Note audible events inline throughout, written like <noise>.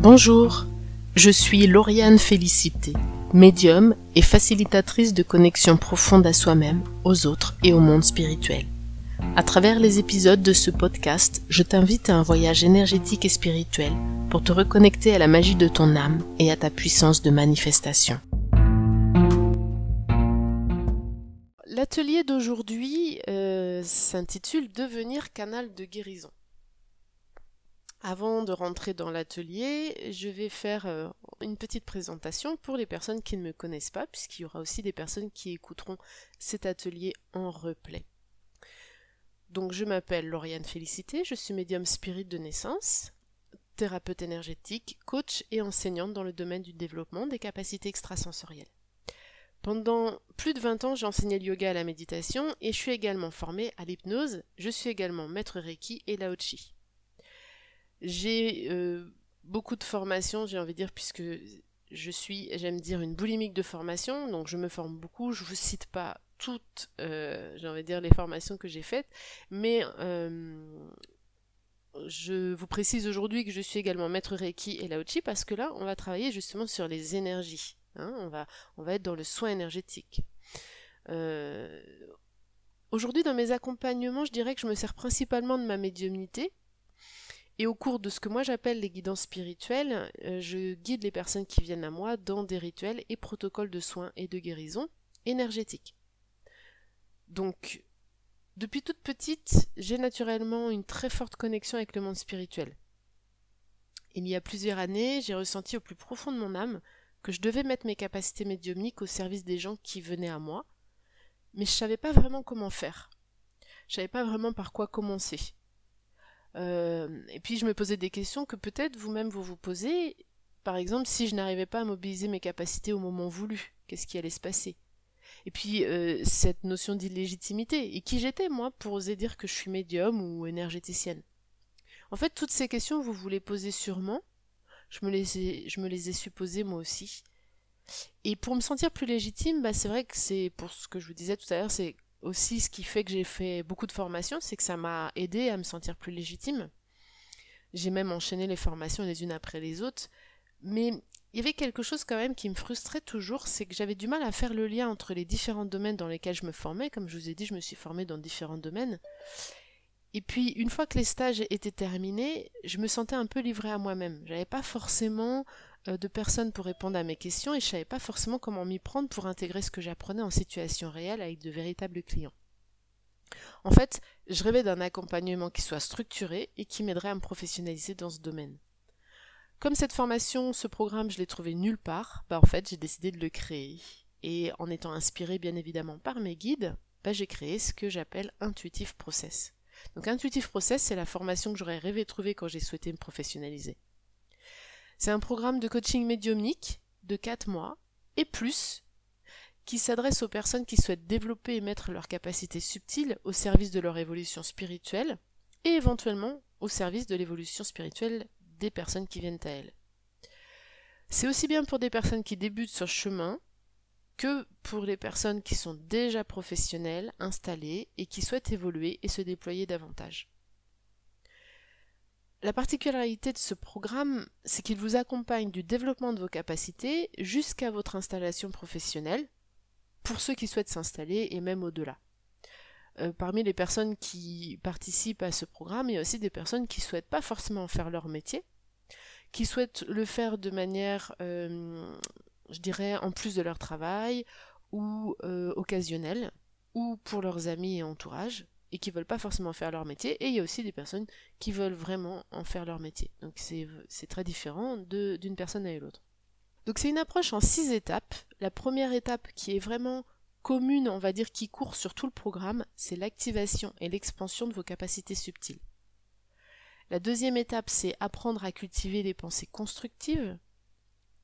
Bonjour, je suis Lauriane Félicité, médium et facilitatrice de connexion profonde à soi-même, aux autres et au monde spirituel. À travers les épisodes de ce podcast, je t'invite à un voyage énergétique et spirituel pour te reconnecter à la magie de ton âme et à ta puissance de manifestation. L'atelier d'aujourd'hui euh, s'intitule Devenir canal de guérison. Avant de rentrer dans l'atelier, je vais faire euh, une petite présentation pour les personnes qui ne me connaissent pas, puisqu'il y aura aussi des personnes qui écouteront cet atelier en replay. Donc je m'appelle Lauriane Félicité, je suis médium spirit de naissance, thérapeute énergétique, coach et enseignante dans le domaine du développement des capacités extrasensorielles. Pendant plus de 20 ans, j'ai enseigné le yoga à la méditation et je suis également formée à l'hypnose. Je suis également maître Reiki et Laochi. J'ai euh, beaucoup de formations, j'ai envie de dire, puisque je suis, j'aime dire, une boulimique de formation, donc je me forme beaucoup. Je vous cite pas toutes, euh, j'ai envie de dire, les formations que j'ai faites, mais euh, je vous précise aujourd'hui que je suis également maître Reiki et Laochi parce que là, on va travailler justement sur les énergies. Hein. on, va, on va être dans le soin énergétique. Aujourd'hui, dans mes accompagnements, je dirais que je me sers principalement de ma médiumnité, et au cours de ce que moi j'appelle les guidances spirituelles, euh, je guide les personnes qui viennent à moi dans des rituels et protocoles de soins et de guérison énergétiques. Donc, depuis toute petite, j'ai naturellement une très forte connexion avec le monde spirituel. Il y a plusieurs années, j'ai ressenti au plus profond de mon âme que je devais mettre mes capacités médiumniques au service des gens qui venaient à moi, mais je savais pas vraiment comment faire. Je savais pas vraiment par quoi commencer. Euh, et puis je me posais des questions que peut-être vous-même vous vous posez. Par exemple, si je n'arrivais pas à mobiliser mes capacités au moment voulu, qu'est-ce qui allait se passer? Et puis euh, cette notion d'illégitimité. Et qui j'étais moi pour oser dire que je suis médium ou énergéticienne? En fait, toutes ces questions vous vous les posez sûrement. Je me les ai, je me les ai supposées moi aussi. Et pour me sentir plus légitime, bah, c'est vrai que c'est pour ce que je vous disais tout à l'heure, c'est aussi ce qui fait que j'ai fait beaucoup de formations, c'est que ça m'a aidé à me sentir plus légitime. J'ai même enchaîné les formations les unes après les autres, mais il y avait quelque chose quand même qui me frustrait toujours, c'est que j'avais du mal à faire le lien entre les différents domaines dans lesquels je me formais. Comme je vous ai dit, je me suis formée dans différents domaines. Et puis, une fois que les stages étaient terminés, je me sentais un peu livrée à moi-même. J'avais pas forcément de personnes pour répondre à mes questions et je savais pas forcément comment m'y prendre pour intégrer ce que j'apprenais en situation réelle avec de véritables clients. En fait, je rêvais d'un accompagnement qui soit structuré et qui m'aiderait à me professionnaliser dans ce domaine. Comme cette formation, ce programme, je l'ai trouvé nulle part, bah en fait, j'ai décidé de le créer. Et en étant inspiré bien évidemment par mes guides, bah j'ai créé ce que j'appelle Intuitive Process. Donc Intuitive Process, c'est la formation que j'aurais rêvé trouver quand j'ai souhaité me professionnaliser. C'est un programme de coaching médiumnique de 4 mois et plus qui s'adresse aux personnes qui souhaitent développer et mettre leurs capacités subtiles au service de leur évolution spirituelle et éventuellement au service de l'évolution spirituelle des personnes qui viennent à elles. C'est aussi bien pour des personnes qui débutent sur chemin que pour les personnes qui sont déjà professionnelles, installées et qui souhaitent évoluer et se déployer davantage. La particularité de ce programme, c'est qu'il vous accompagne du développement de vos capacités jusqu'à votre installation professionnelle, pour ceux qui souhaitent s'installer et même au-delà. Euh, parmi les personnes qui participent à ce programme, il y a aussi des personnes qui souhaitent pas forcément faire leur métier, qui souhaitent le faire de manière, euh, je dirais, en plus de leur travail ou euh, occasionnelle, ou pour leurs amis et entourage, et qui veulent pas forcément faire leur métier, et il y a aussi des personnes qui veulent vraiment en faire leur métier. Donc c'est très différent d'une personne à l'autre. Donc c'est une approche en six étapes. La première étape qui est vraiment commune, on va dire, qui court sur tout le programme, c'est l'activation et l'expansion de vos capacités subtiles. La deuxième étape, c'est apprendre à cultiver des pensées constructives.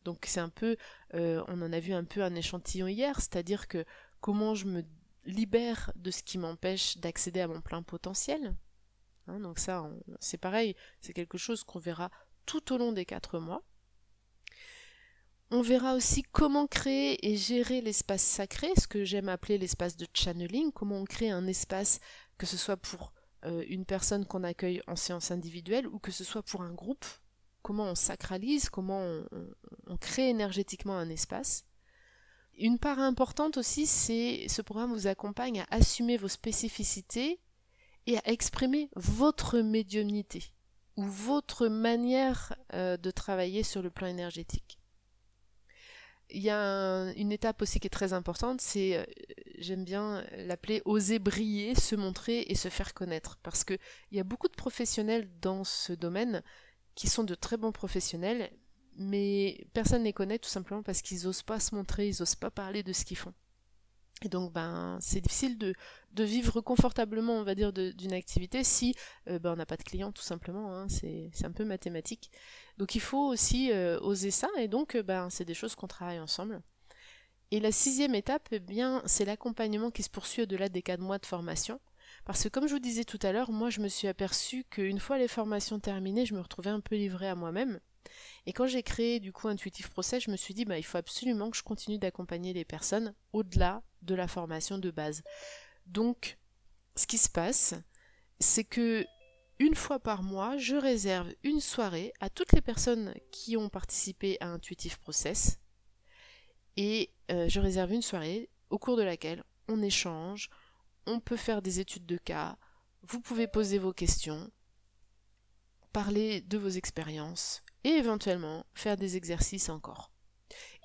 Donc c'est un peu, euh, on en a vu un peu un échantillon hier, c'est-à-dire que comment je me libère de ce qui m'empêche d'accéder à mon plein potentiel. Hein, donc ça, c'est pareil, c'est quelque chose qu'on verra tout au long des quatre mois. On verra aussi comment créer et gérer l'espace sacré, ce que j'aime appeler l'espace de channeling, comment on crée un espace, que ce soit pour euh, une personne qu'on accueille en séance individuelle ou que ce soit pour un groupe, comment on sacralise, comment on, crée énergétiquement un espace. Une part importante aussi, c'est ce programme vous accompagne à assumer vos spécificités et à exprimer votre médiumnité ou votre manière euh, de travailler sur le plan énergétique. Il y a une étape aussi qui est très importante, c'est, euh, j'aime bien l'appeler oser briller, se montrer et se faire connaître. Parce qu'il y a beaucoup de professionnels dans ce domaine qui sont de très bons professionnels, mais personne ne les connaît tout simplement parce qu'ils n'osent pas se montrer, ils n'osent pas parler de ce qu'ils font. Et donc, ben, c'est difficile de, vivre confortablement, on va dire, d'une activité si euh, ben, on n'a pas de clients, tout simplement. Hein, c'est un peu mathématique. Donc, il faut aussi euh, oser ça, et donc, euh, ben, c'est des choses qu'on travaille ensemble. Et la sixième étape, eh bien, c'est l'accompagnement qui se poursuit au-delà des quatre mois de formation. Parce que comme je vous disais tout à l'heure, moi je me suis aperçue qu'une fois les formations terminées, je me retrouvais un peu livrée à moi-même. Et quand j'ai créé du coup Intuitive Process, je me suis dit bah il faut absolument que je continue d'accompagner les personnes au-delà de la formation de base. Donc ce qui se passe, c'est que une fois par mois, je réserve une soirée à toutes les personnes qui ont participé à Intuitive Process et euh, je réserve une soirée au cours de laquelle on échange, on peut faire des études de cas, vous pouvez poser vos questions, parler de vos expériences et éventuellement faire des exercices encore.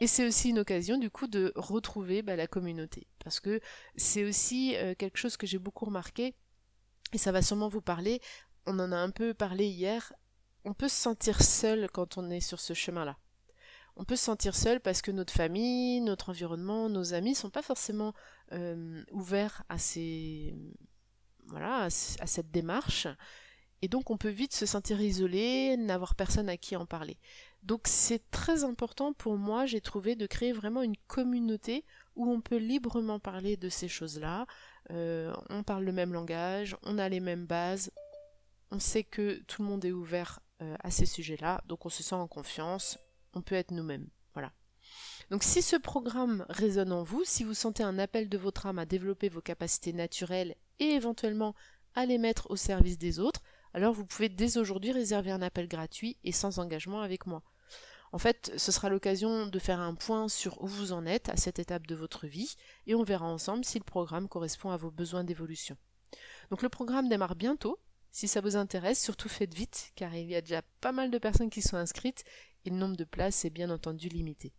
Et c'est aussi une occasion du coup de retrouver bah, la communauté. Parce que c'est aussi euh, quelque chose que j'ai beaucoup remarqué, et ça va sûrement vous parler, on en a un peu parlé hier, on peut se sentir seul quand on est sur ce chemin-là. On peut se sentir seul parce que notre famille, notre environnement, nos amis sont pas forcément euh, ouverts à ces voilà à cette démarche et donc on peut vite se sentir isolé, n'avoir personne à qui en parler. Donc c'est très important pour moi, j'ai trouvé, de créer vraiment une communauté où on peut librement parler de ces choses-là. Euh, on parle le même langage, on a les mêmes bases, on sait que tout le monde est ouvert euh, à ces sujets-là, donc on se sent en confiance, on peut être nous-mêmes. Voilà. Donc si ce programme résonne en vous, si vous sentez un appel de votre âme à développer vos capacités naturelles et éventuellement à les mettre au service des autres, alors vous pouvez dès aujourd'hui réserver un appel gratuit et sans engagement avec moi. En fait, ce sera l'occasion de faire un point sur où vous en êtes à cette étape de votre vie et on verra ensemble si le programme correspond à vos besoins d'évolution. Donc le programme démarre bientôt. Si ça vous intéresse, surtout faites vite car il y a déjà pas mal de personnes qui sont inscrites et le nombre de places est bien entendu limité.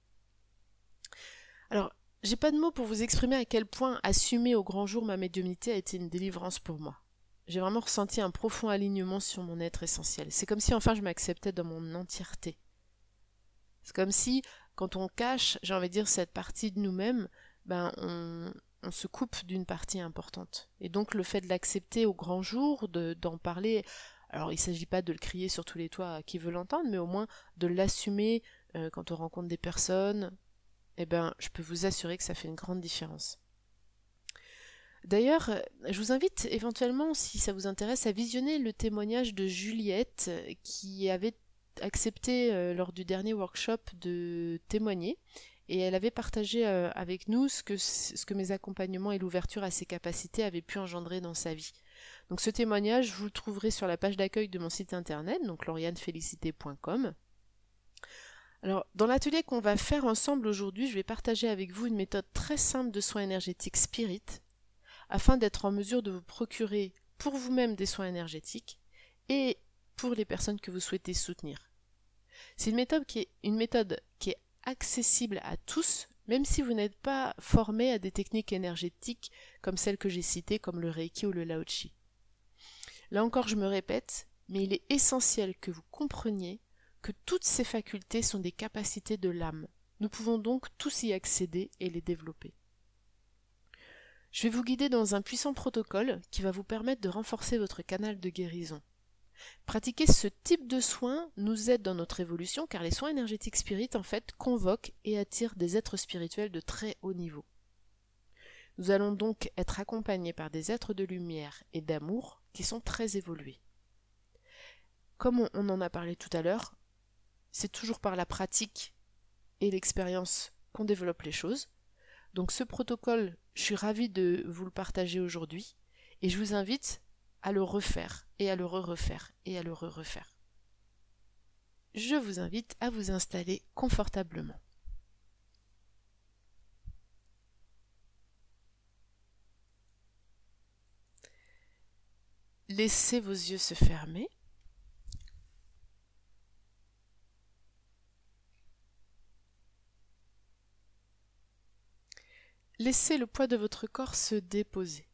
Alors, j'ai pas de mots pour vous exprimer à quel point assumer au grand jour ma médiumnité a été une délivrance pour moi j'ai vraiment ressenti un profond alignement sur mon être essentiel. C'est comme si enfin je m'acceptais dans mon entièreté. C'est comme si, quand on cache, j'ai envie de dire, cette partie de nous-mêmes, ben on, se coupe d'une partie importante. Et donc le fait de l'accepter au grand jour, d'en parler, alors il ne s'agit pas de le crier sur tous les toits à qui veut l'entendre, mais au moins de l'assumer euh, quand on rencontre des personnes, eh ben je peux vous assurer que ça fait une grande différence. D'ailleurs, je vous invite éventuellement, si ça vous intéresse, à visionner le témoignage de Juliette qui avait accepté euh, lors du dernier workshop de témoigner et elle avait partagé euh, avec nous ce que, ce que mes accompagnements et l'ouverture à ses capacités avaient pu engendrer dans sa vie. Donc ce témoignage, vous le trouverez sur la page d'accueil de mon site internet, donc laurianefélicité.com. Alors, dans l'atelier qu'on va faire ensemble aujourd'hui, je vais partager avec vous une méthode très simple de soins énergétiques spirit afin d'être en mesure de vous procurer pour vous-même des soins énergétiques et pour les personnes que vous souhaitez soutenir. C'est une méthode qui est accessible à tous, même si vous n'êtes pas formé à des techniques énergétiques comme celles que j'ai citées, comme le Reiki ou le Laochi. Là encore, je me répète, mais il est essentiel que vous compreniez que toutes ces facultés sont des capacités de l'âme. Nous pouvons donc tous y accéder et les développer. Je vais vous guider dans un puissant protocole qui va vous permettre de renforcer votre canal de guérison. Pratiquer ce type de soins nous aide dans notre évolution car les soins énergétiques spirites en fait convoquent et attirent des êtres spirituels de très haut niveau. Nous allons donc être accompagnés par des êtres de lumière et d'amour qui sont très évolués. Comme on en a parlé tout à l'heure, c'est toujours par la pratique et l'expérience qu'on développe les choses. Donc ce protocole je suis ravie de vous le partager aujourd'hui et je vous invite à le refaire et à le re-refaire et à le re-refaire. je vous invite à vous installer confortablement. Laissez vos yeux se fermer. Laissez le poids de votre corps se déposer.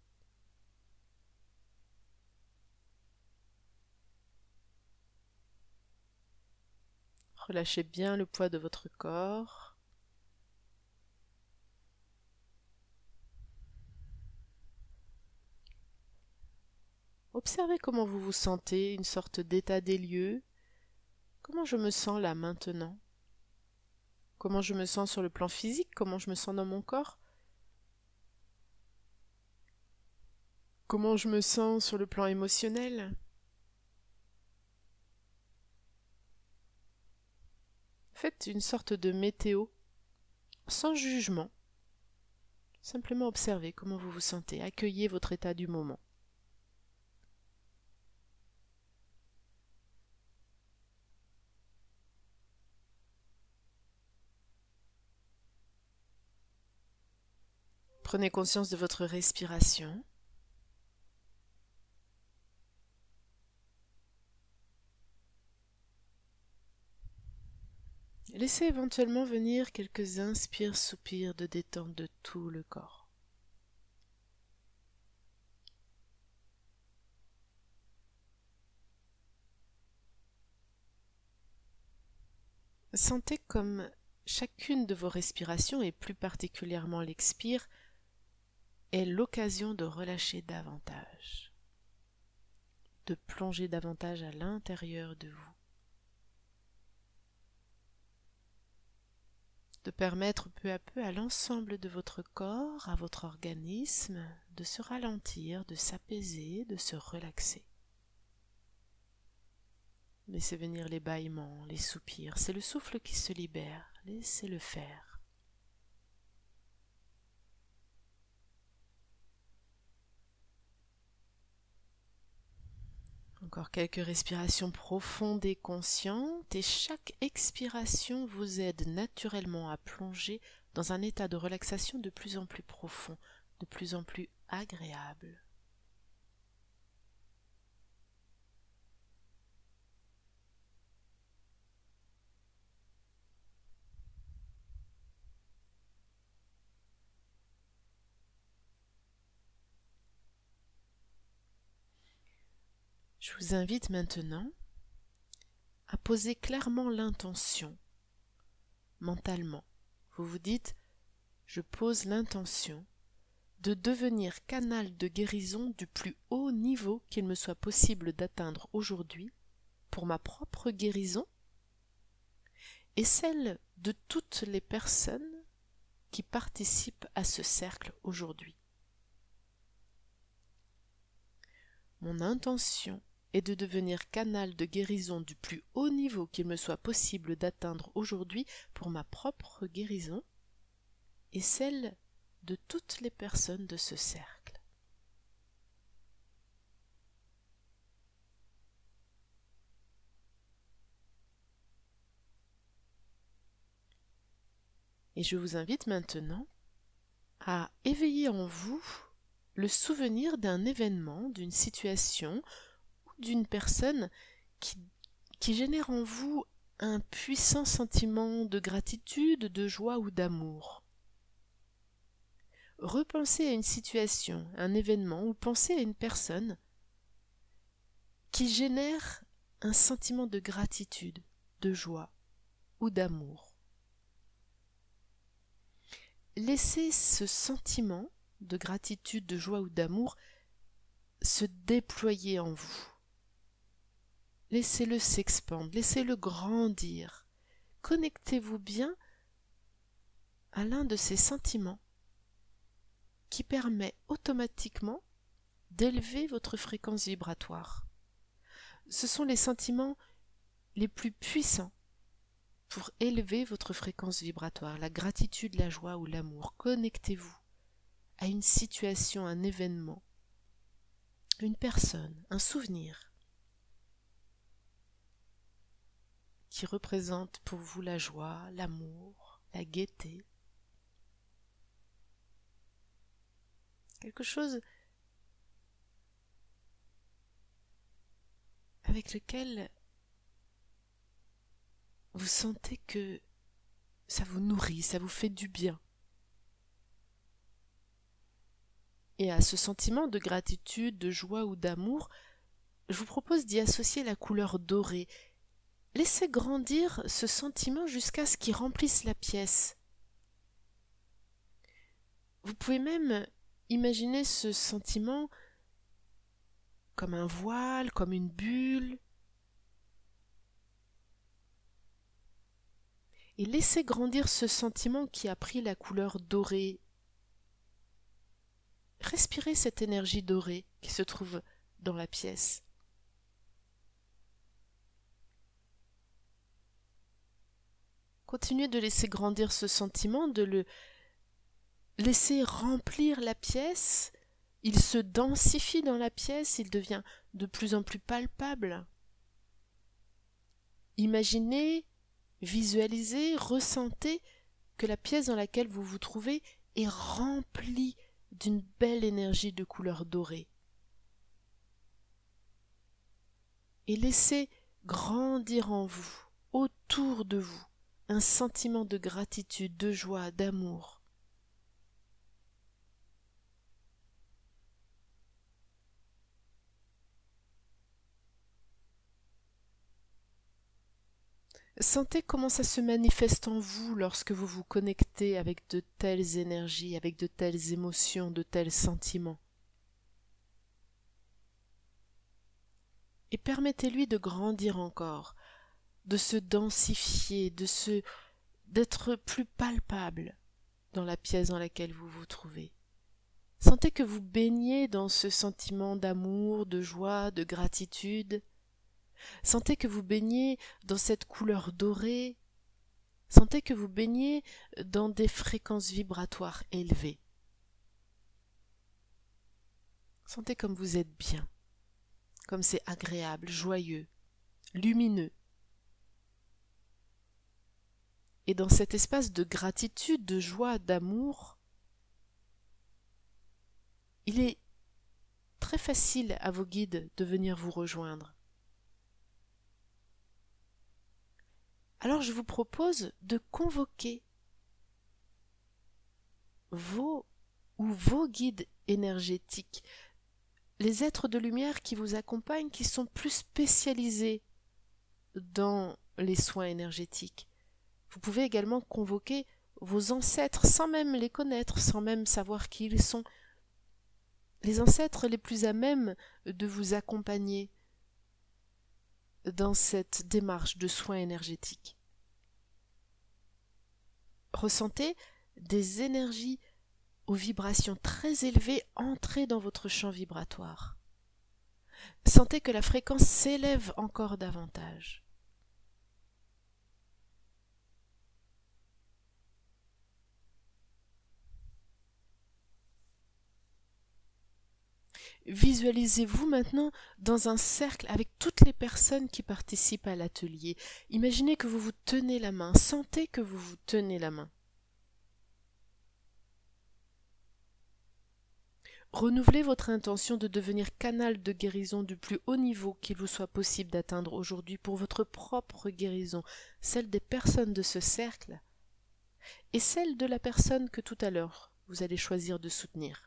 Relâchez bien le poids de votre corps. Observez comment vous vous sentez, une sorte d'état des lieux. Comment je me sens là maintenant? Comment je me sens sur le plan physique? Comment je me sens dans mon corps? Comment je me sens sur le plan émotionnel Faites une sorte de météo, sans jugement. Simplement observez comment vous vous sentez, accueillez votre état du moment. Prenez conscience de votre respiration. Laissez éventuellement venir quelques inspires-soupirs de détente de tout le corps. Sentez comme chacune de vos respirations, et plus particulièrement l'expire, est l'occasion de relâcher davantage, de plonger davantage à l'intérieur de vous. De permettre peu à peu à l'ensemble de votre corps, à votre organisme, de se ralentir, de s'apaiser, de se relaxer. Laissez venir les bâillements, les soupirs, c'est le souffle qui se libère, laissez-le faire. Encore quelques respirations profondes et conscientes et chaque expiration vous aide naturellement à plonger dans un état de relaxation de plus en plus profond, de plus en plus agréable. Je vous invite maintenant à poser clairement l'intention mentalement. Vous vous dites je pose l'intention de devenir canal de guérison du plus haut niveau qu'il me soit possible d'atteindre aujourd'hui pour ma propre guérison et celle de toutes les personnes qui participent à ce cercle aujourd'hui. Mon intention et de devenir canal de guérison du plus haut niveau qu'il me soit possible d'atteindre aujourd'hui pour ma propre guérison et celle de toutes les personnes de ce cercle. Et je vous invite maintenant à éveiller en vous le souvenir d'un événement, d'une situation d'une personne qui, génère en vous un puissant sentiment de gratitude, de joie ou d'amour. Repensez à une situation, un événement, ou pensez à une personne qui génère un sentiment de gratitude, de joie ou d'amour. Laissez ce sentiment de gratitude, de joie ou d'amour se déployer en vous. Laissez-le s'expandre, laissez-le grandir. Connectez-vous bien à l'un de ces sentiments qui permet automatiquement d'élever votre fréquence vibratoire. Ce sont les sentiments les plus puissants pour élever votre fréquence vibratoire, la gratitude, la joie ou l'amour. Connectez-vous à une situation, un événement, une personne, un souvenir qui représente pour vous la joie, l'amour, la gaieté. Quelque chose avec lequel vous sentez que ça vous nourrit, ça vous fait du bien. Et à ce sentiment de gratitude, de joie ou d'amour, je vous propose d'y associer la couleur dorée. Laissez grandir ce sentiment jusqu'à ce qu'il remplisse la pièce. Vous pouvez même imaginer ce sentiment comme un voile, comme une bulle, et laissez grandir ce sentiment qui a pris la couleur dorée. Respirez cette énergie dorée qui se trouve dans la pièce. Continuez de laisser grandir ce sentiment, de le laisser remplir la pièce. Il se densifie dans la pièce, il devient de plus en plus palpable. Imaginez Visualisez, ressentez que la pièce dans laquelle vous vous trouvez est remplie d'une belle énergie de couleur dorée. Et laissez grandir en vous, autour de vous, un sentiment de gratitude, de joie, d'amour. Sentez comment ça se manifeste en vous lorsque vous vous connectez avec de telles énergies, avec de telles émotions, de tels sentiments. Et permettez-lui de grandir encore, de se densifier, de se d'être plus palpable dans la pièce dans laquelle vous vous trouvez. Sentez que vous baignez dans ce sentiment d'amour, de joie, de gratitude, Sentez que vous baignez dans cette couleur dorée. Sentez que vous baignez dans des fréquences vibratoires élevées. Sentez comme vous êtes bien, comme c'est agréable, joyeux, lumineux. Et dans cet espace de gratitude, de joie, d'amour, il est très facile à vos guides de venir vous rejoindre. Alors je vous propose de convoquer vos ou vos guides énergétiques, les êtres de lumière qui vous accompagnent, qui sont plus spécialisés dans les soins énergétiques. Vous pouvez également convoquer vos ancêtres sans même les connaître, sans même savoir qui ils sont. Les ancêtres les plus à même de vous accompagner dans cette démarche de soins énergétiques ressentez des énergies aux vibrations très élevées entrer dans votre champ vibratoire. Sentez que la fréquence s'élève encore davantage. Visualisez-vous maintenant dans un cercle avec toutes les personnes qui participent à l'atelier? Imaginez que vous vous tenez la main, sentez que vous vous tenez la main. Renouvelez votre intention de devenir canal de guérison du plus haut niveau qu'il vous soit possible d'atteindre aujourd'hui pour votre propre guérison, celle des personnes de ce cercle et celle de la personne que tout à l'heure vous allez choisir de soutenir.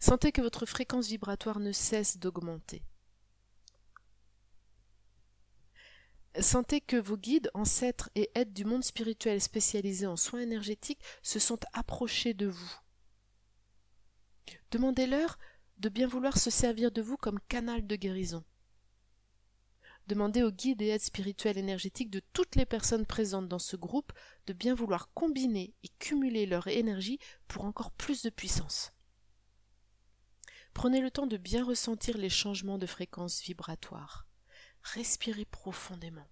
Sentez que votre fréquence vibratoire ne cesse d'augmenter. Sentez que vos guides, ancêtres et aides du monde spirituel spécialisés en soins énergétiques se sont approchés de vous. Demandez-leur de bien vouloir se servir de vous comme canal de guérison. Demandez aux guides et aides spirituels énergétiques de toutes les personnes présentes dans ce groupe de bien vouloir combiner et cumuler leur énergie pour encore plus de puissance. Prenez le temps de bien ressentir les changements de fréquence vibratoire. Respirez profondément.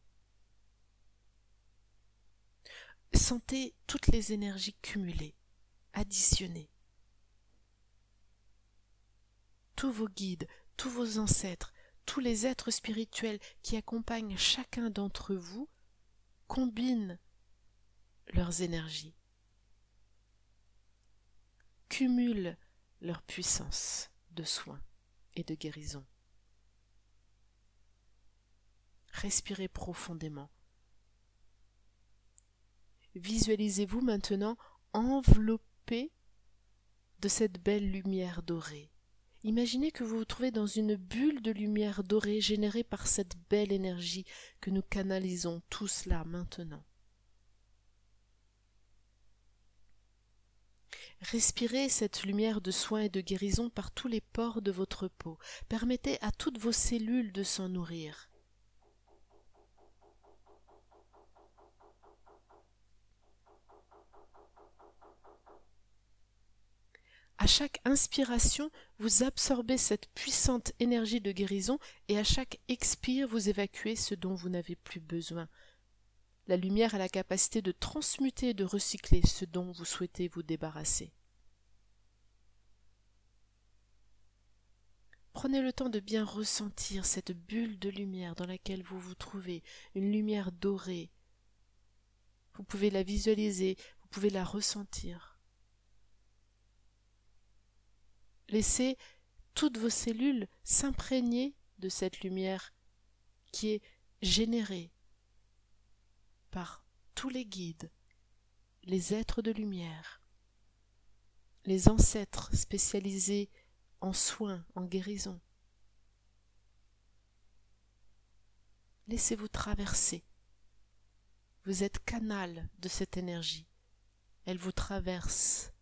Sentez toutes les énergies cumulées, additionnées. Tous vos guides, tous vos ancêtres, tous les êtres spirituels qui accompagnent chacun d'entre vous combinent leurs énergies, cumulent leur puissance de soins et de guérison. Respirez profondément. Visualisez-vous maintenant enveloppé de cette belle lumière dorée. Imaginez que vous vous trouvez dans une bulle de lumière dorée générée par cette belle énergie que nous canalisons tous là maintenant. Respirez cette lumière de soin et de guérison par tous les pores de votre peau. Permettez à toutes vos cellules de s'en nourrir. À chaque inspiration, vous absorbez cette puissante énergie de guérison et à chaque expire, vous évacuez ce dont vous n'avez plus besoin. La lumière a la capacité de transmuter et de recycler ce dont vous souhaitez vous débarrasser. Prenez le temps de bien ressentir cette bulle de lumière dans laquelle vous vous trouvez, une lumière dorée. Vous pouvez la visualiser, vous pouvez la ressentir. Laissez toutes vos cellules s'imprégner de cette lumière qui est générée par tous les guides, les êtres de lumière, les ancêtres spécialisés en soins, en guérison. Laissez-vous traverser. Vous êtes canal de cette énergie. Elle vous traverse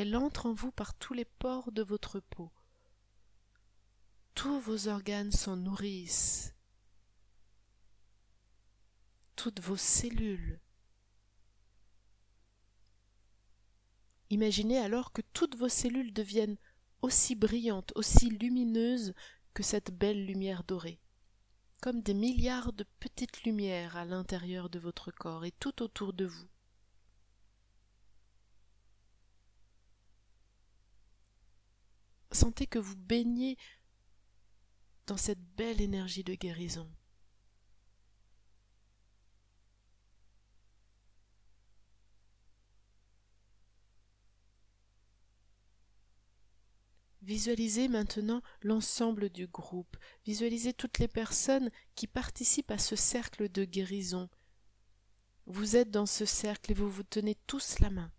elle entre en vous par tous les pores de votre peau. Tous vos organes s'en nourrissent. Toutes vos cellules. Imaginez alors que toutes vos cellules deviennent aussi brillantes, aussi lumineuses que cette belle lumière dorée, comme des milliards de petites lumières à l'intérieur de votre corps et tout autour de vous. Sentez que vous baignez dans cette belle énergie de guérison. Visualisez maintenant l'ensemble du groupe. Visualisez toutes les personnes qui participent à ce cercle de guérison. Vous êtes dans ce cercle et vous vous tenez tous la main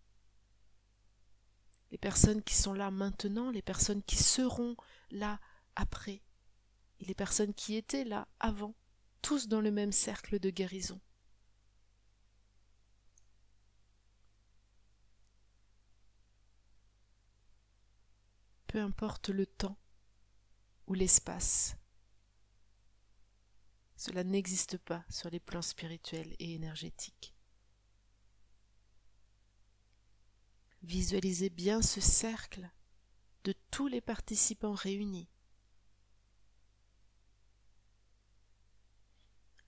les personnes qui sont là maintenant, les personnes qui seront là après, et les personnes qui étaient là avant, tous dans le même cercle de guérison. Peu importe le temps ou l'espace, cela n'existe pas sur les plans spirituels et énergétiques. Visualisez bien ce cercle de tous les participants réunis.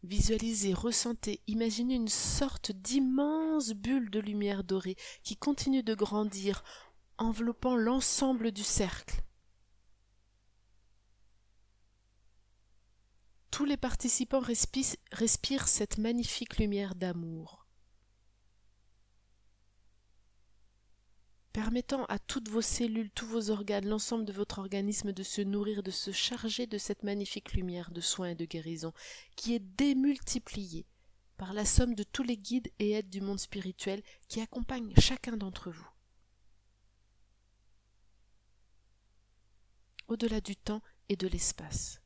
Visualisez, ressentez, imaginez une sorte d'immense bulle de lumière dorée qui continue de grandir, enveloppant l'ensemble du cercle. Tous les participants respirent, cette magnifique lumière d'amour. permettant à toutes vos cellules, tous vos organes, l'ensemble de votre organisme de se nourrir, de se charger de cette magnifique lumière de soins et de guérison, qui est démultipliée par la somme de tous les guides et aides du monde spirituel qui accompagnent chacun d'entre vous. Au-delà du temps et de l'espace.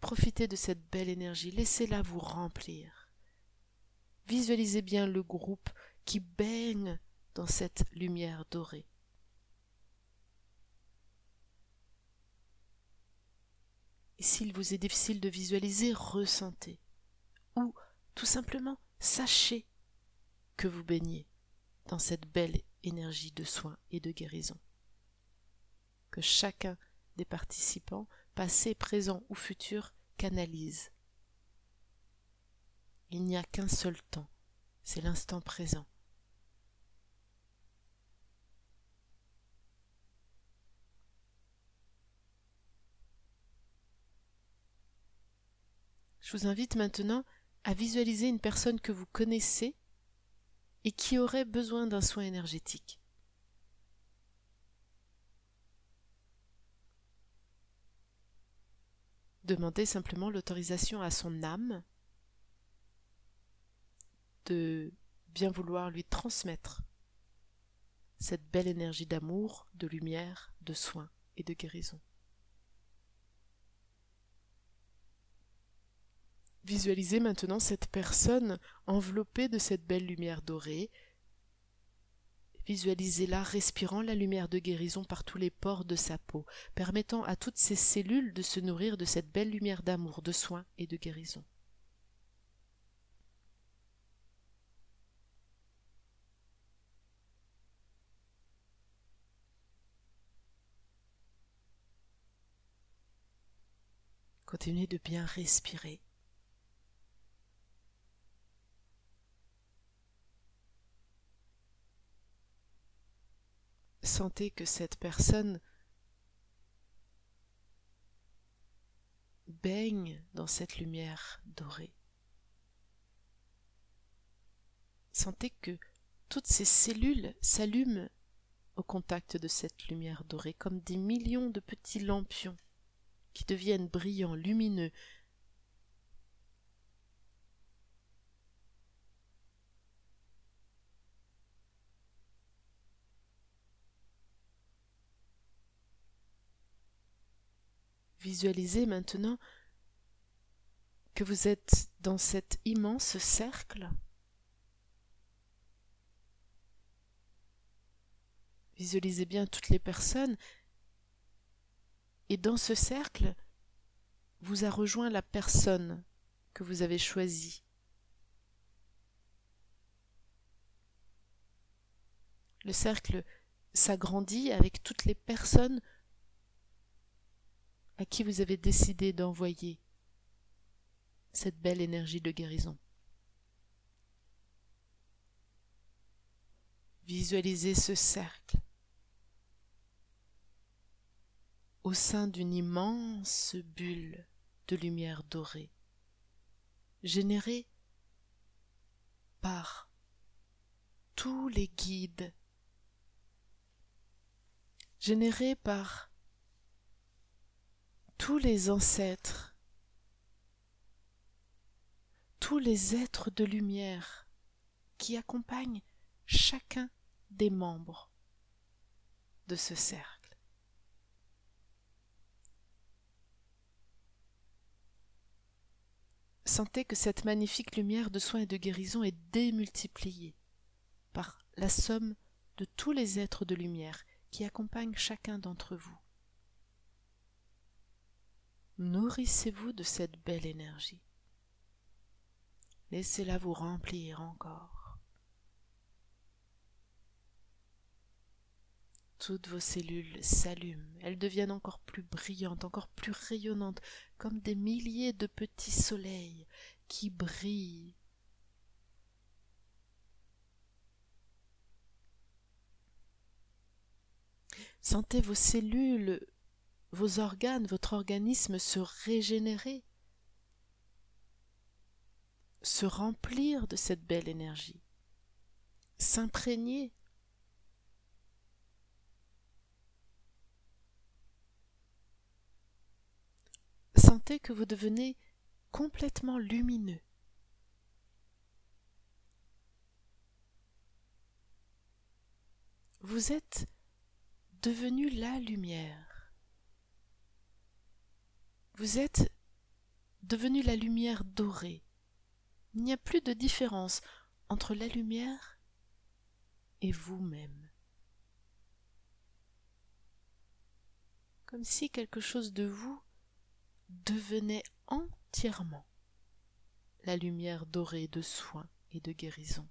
Profitez de cette belle énergie, laissez-la vous remplir. Visualisez bien le groupe qui baigne dans cette lumière dorée. Et s'il vous est difficile de visualiser, ressentez. Ou tout simplement, sachez que vous baignez dans cette belle énergie de soins et de guérison. Que chacun des participants, passé, présent ou futur, canalise. Il n'y a qu'un seul temps, c'est l'instant présent. Je vous invite maintenant à visualiser une personne que vous connaissez et qui aurait besoin d'un soin énergétique. Demandez simplement l'autorisation à son âme de bien vouloir lui transmettre cette belle énergie d'amour, de lumière, de soin et de guérison. Visualisez maintenant cette personne enveloppée de cette belle lumière dorée. Visualisez-la respirant la lumière de guérison par tous les pores de sa peau, permettant à toutes ses cellules de se nourrir de cette belle lumière d'amour, de soin et de guérison. Continuez de bien respirer. Sentez que cette personne baigne dans cette lumière dorée. Sentez que toutes ces cellules s'allument au contact de cette lumière dorée comme des millions de petits lampions qui deviennent brillants, lumineux. Visualisez maintenant que vous êtes dans cet immense cercle. Visualisez bien toutes les personnes et dans ce cercle, vous a rejoint la personne que vous avez choisie. Le cercle s'agrandit avec toutes les personnes à qui vous avez décidé d'envoyer cette belle énergie de guérison. Visualisez ce cercle au sein d'une immense bulle de lumière dorée, générée par tous les guides, générée par tous les ancêtres, tous les êtres de lumière qui accompagnent chacun des membres de ce cercle. Sentez que cette magnifique lumière de soin et de guérison est démultipliée par la somme de tous les êtres de lumière qui accompagnent chacun d'entre vous. Nourrissez-vous de cette belle énergie. Laissez-la vous remplir encore. Toutes vos cellules s'allument, elles deviennent encore plus brillantes, encore plus rayonnantes, comme des milliers de petits soleils qui brillent. Sentez vos cellules, vos organes, votre organisme se régénérer, se remplir de cette belle énergie, s'imprégner sentez que vous devenez complètement lumineux. Vous êtes devenu la lumière. Vous êtes devenu la lumière dorée. Il n'y a plus de différence entre la lumière et vous-même. Comme si quelque chose de vous devenait entièrement la lumière dorée de soin et de guérison.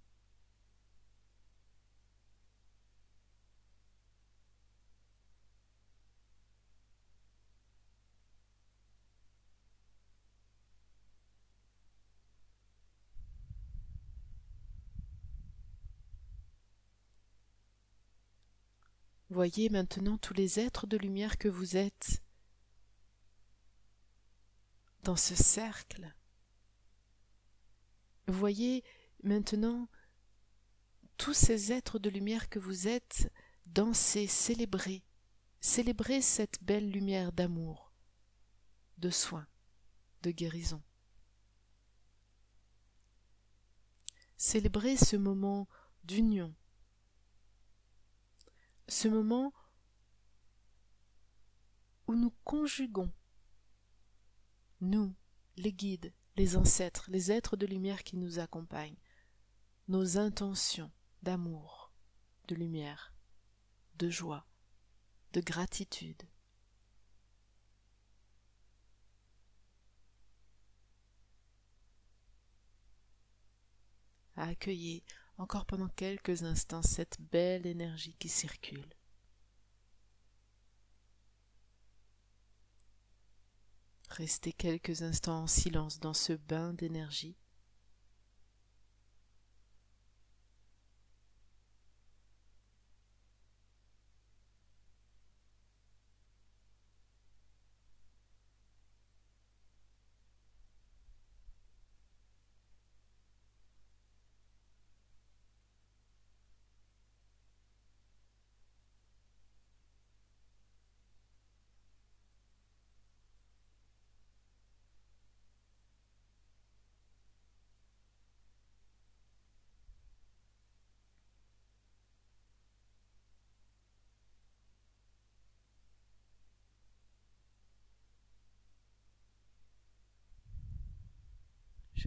Voyez maintenant tous les êtres de lumière que vous êtes dans ce cercle voyez maintenant tous ces êtres de lumière que vous êtes danser, célébrer, célébrer cette belle lumière d'amour, de soin, de guérison. Célébrer ce moment d'union, ce moment où nous conjuguons, nous, les guides, les ancêtres, les êtres de lumière qui nous accompagnent, nos intentions d'amour, de lumière, de joie, de gratitude. À accueillir encore pendant quelques instants cette belle énergie qui circule. Restez quelques instants en silence dans ce bain d'énergie.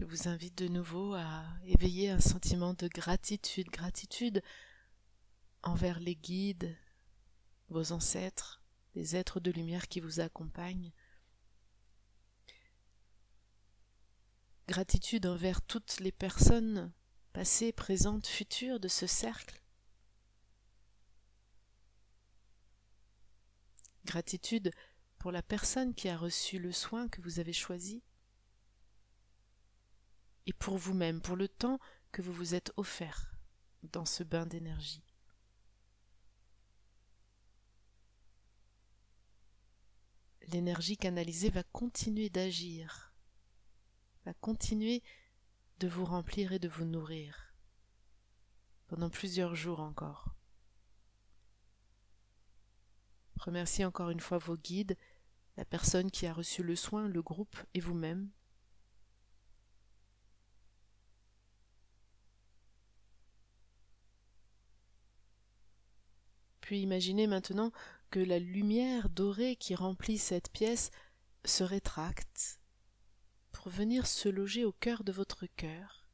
je vous invite de nouveau à éveiller un sentiment de gratitude, gratitude envers les guides, vos ancêtres, les êtres de lumière qui vous accompagnent. Gratitude envers toutes les personnes passées, présentes, futures de ce cercle. Gratitude pour la personne qui a reçu le soin que vous avez choisi et pour vous-même, pour le temps que vous vous êtes offert dans ce bain d'énergie. L'énergie canalisée va continuer d'agir, va continuer de vous remplir et de vous nourrir pendant plusieurs jours encore. Remerciez encore une fois vos guides, la personne qui a reçu le soin, le groupe et vous-même puis imaginez maintenant que la lumière dorée qui remplit cette pièce se rétracte pour venir se loger au cœur de votre cœur.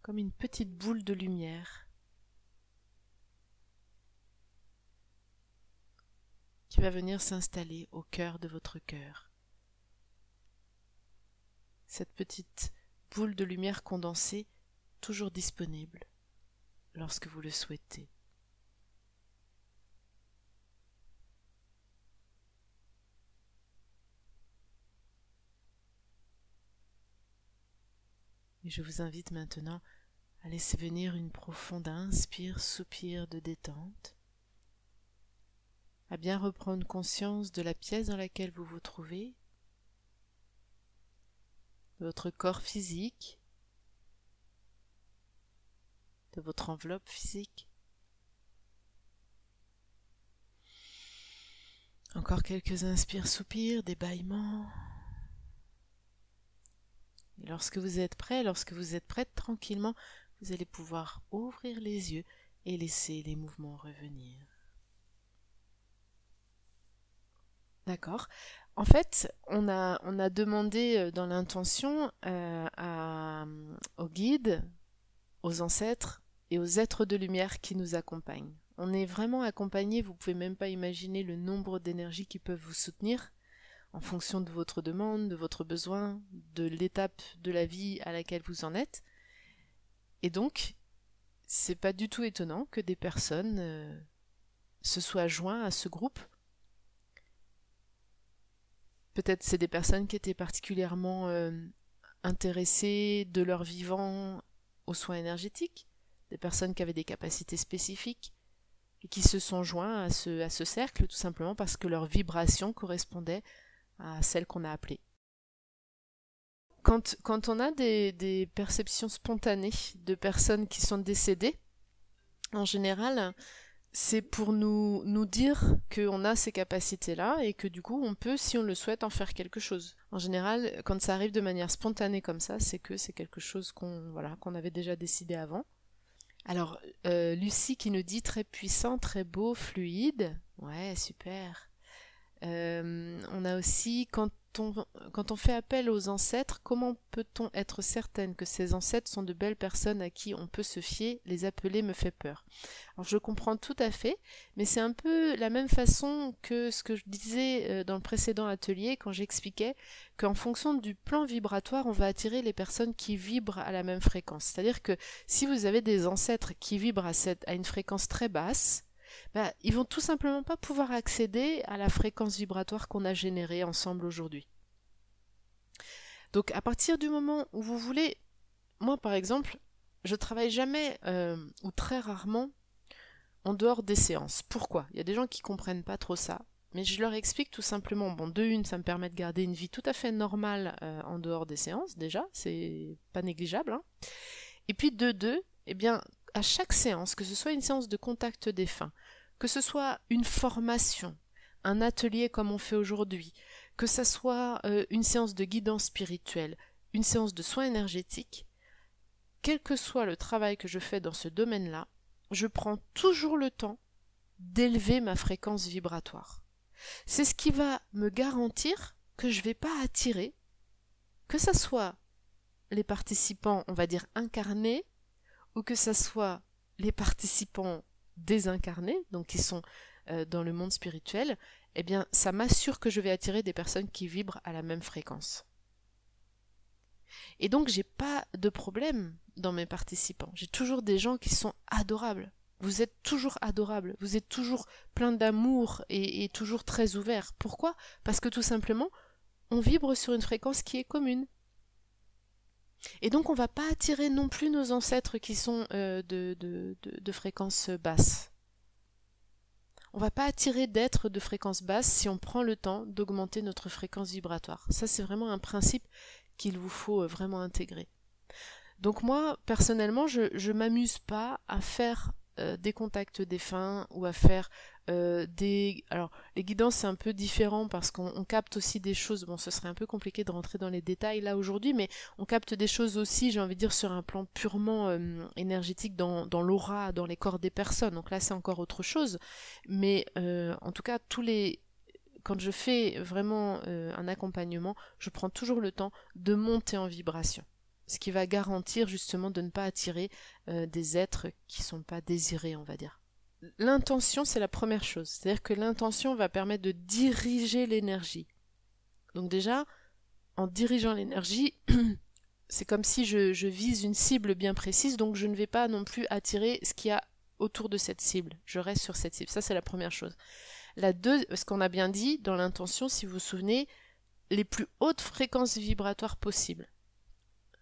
Comme une petite boule de lumière qui va venir s'installer au cœur de votre cœur. Cette petite boule de lumière condensée toujours disponible lorsque vous le souhaitez. Et je vous invite maintenant à laisser venir une profonde inspire, soupir de détente, à bien reprendre conscience de la pièce dans laquelle vous vous trouvez, de votre corps physique, de votre enveloppe physique. Encore quelques inspires, soupirs, des bâillements. Et lorsque vous êtes prêt, lorsque vous êtes prête tranquillement, vous allez pouvoir ouvrir les yeux et laisser les mouvements revenir. D'accord. En fait, on a, on a demandé euh, dans l'intention euh, au guide aux ancêtres et aux êtres de lumière qui nous accompagnent. On est vraiment accompagné, vous pouvez même pas imaginer le nombre d'énergies qui peuvent vous soutenir en fonction de votre demande, de votre besoin, de l'étape de la vie à laquelle vous en êtes. Et donc, c'est pas du tout étonnant que des personnes euh, se soient joints à ce groupe. Peut-être c'est des personnes qui étaient particulièrement euh, intéressées de leur vivant aux soins énergétiques, des personnes qui avaient des capacités spécifiques et qui se sont joints à ce, cercle tout simplement parce que leur vibration correspondait à celle qu'on a appelée. Quand, on a des, perceptions spontanées de personnes qui sont décédées, en général, c'est pour nous, nous dire qu'on a ces capacités-là et que du coup, on peut, si on le souhaite, en faire quelque chose. En général, quand ça arrive de manière spontanée comme ça, c'est que c'est quelque chose qu'on avait déjà décidé avant. Alors, euh, Lucie qui nous dit très puissant, très beau, fluide. Ouais, super. Euh, on a aussi quand quand on fait appel aux ancêtres, comment peut-on être certaine que ces ancêtres sont de belles personnes à qui on peut se fier Les appeler me fait peur? Alors je comprends tout à fait, mais c'est un peu la même façon que ce que je disais euh, dans le précédent atelier quand j'expliquais qu'en fonction du plan vibratoire, on va attirer les personnes qui vibrent à la même fréquence. C'est-à-dire que si vous avez des ancêtres qui vibrent à une fréquence très basse, bah, ils vont tout simplement pas pouvoir accéder à la fréquence vibratoire qu'on a générée ensemble aujourd'hui. Donc à partir du moment où vous voulez, moi par exemple, je travaille jamais euh, ou très rarement en dehors des séances. Pourquoi? Il y a des gens qui comprennent pas trop ça, mais je leur explique tout simplement. Bon, de une, ça me permet de garder une vie tout à fait normale euh, en dehors des séances déjà, c'est pas négligeable. Hein. Et puis de deux, eh bien à chaque séance, que ce soit une séance de contact défunt, que ce soit une formation, un atelier comme on fait aujourd'hui, que ce soit euh, une séance de guidance spirituelle, une séance de soins énergétiques, quel que soit le travail que je fais dans ce domaine-là, je prends toujours le temps d'élever ma fréquence vibratoire. C'est ce qui va me garantir que je ne vais pas attirer, que ce soit les participants, on va dire, incarnés, ou que ce soit les participants désincarnés, donc qui sont euh, dans le monde spirituel, eh bien, ça m'assure que je vais attirer des personnes qui vibrent à la même fréquence. Et donc, j'ai pas de problème dans mes participants. J'ai toujours des gens qui sont adorables. Vous êtes toujours adorables. Vous êtes toujours plein d'amour et, toujours très ouverts. Pourquoi? Parce que tout simplement, on vibre sur une fréquence qui est commune. Et donc on va pas attirer non plus nos ancêtres qui sont euh, de, de, de, de, fréquence basse. On va pas attirer d'êtres de fréquence basse si on prend le temps d'augmenter notre fréquence vibratoire. Ça c'est vraiment un principe qu'il vous faut euh, vraiment intégrer. Donc moi, personnellement, je ne m'amuse pas à faire euh, des contacts défunts ou à faire euh, des... Alors, les guidances, c'est un peu différent parce qu'on capte aussi des choses. Bon, ce serait un peu compliqué de rentrer dans les détails là aujourd'hui, mais on capte des choses aussi, j'ai envie de dire, sur un plan purement euh, énergétique dans, dans l'aura, dans les corps des personnes. Donc là, c'est encore autre chose. Mais en tout cas, tous les quand je fais vraiment un accompagnement, je prends toujours le temps de monter en vibration ce qui va garantir justement de ne pas attirer euh, des êtres qui ne sont pas désirés, on va dire. L'intention, c'est la première chose. C'est-à-dire que l'intention va permettre de diriger l'énergie. Donc déjà, en dirigeant l'énergie, <clears throat> c'est comme si je, vise une cible bien précise, donc je ne vais pas non plus attirer ce qu'il y a autour de cette cible. Je reste sur cette cible. Ça, c'est la première chose. La deux, ce qu'on a bien dit dans l'intention, si vous vous souvenez, les plus hautes fréquences vibratoires possibles.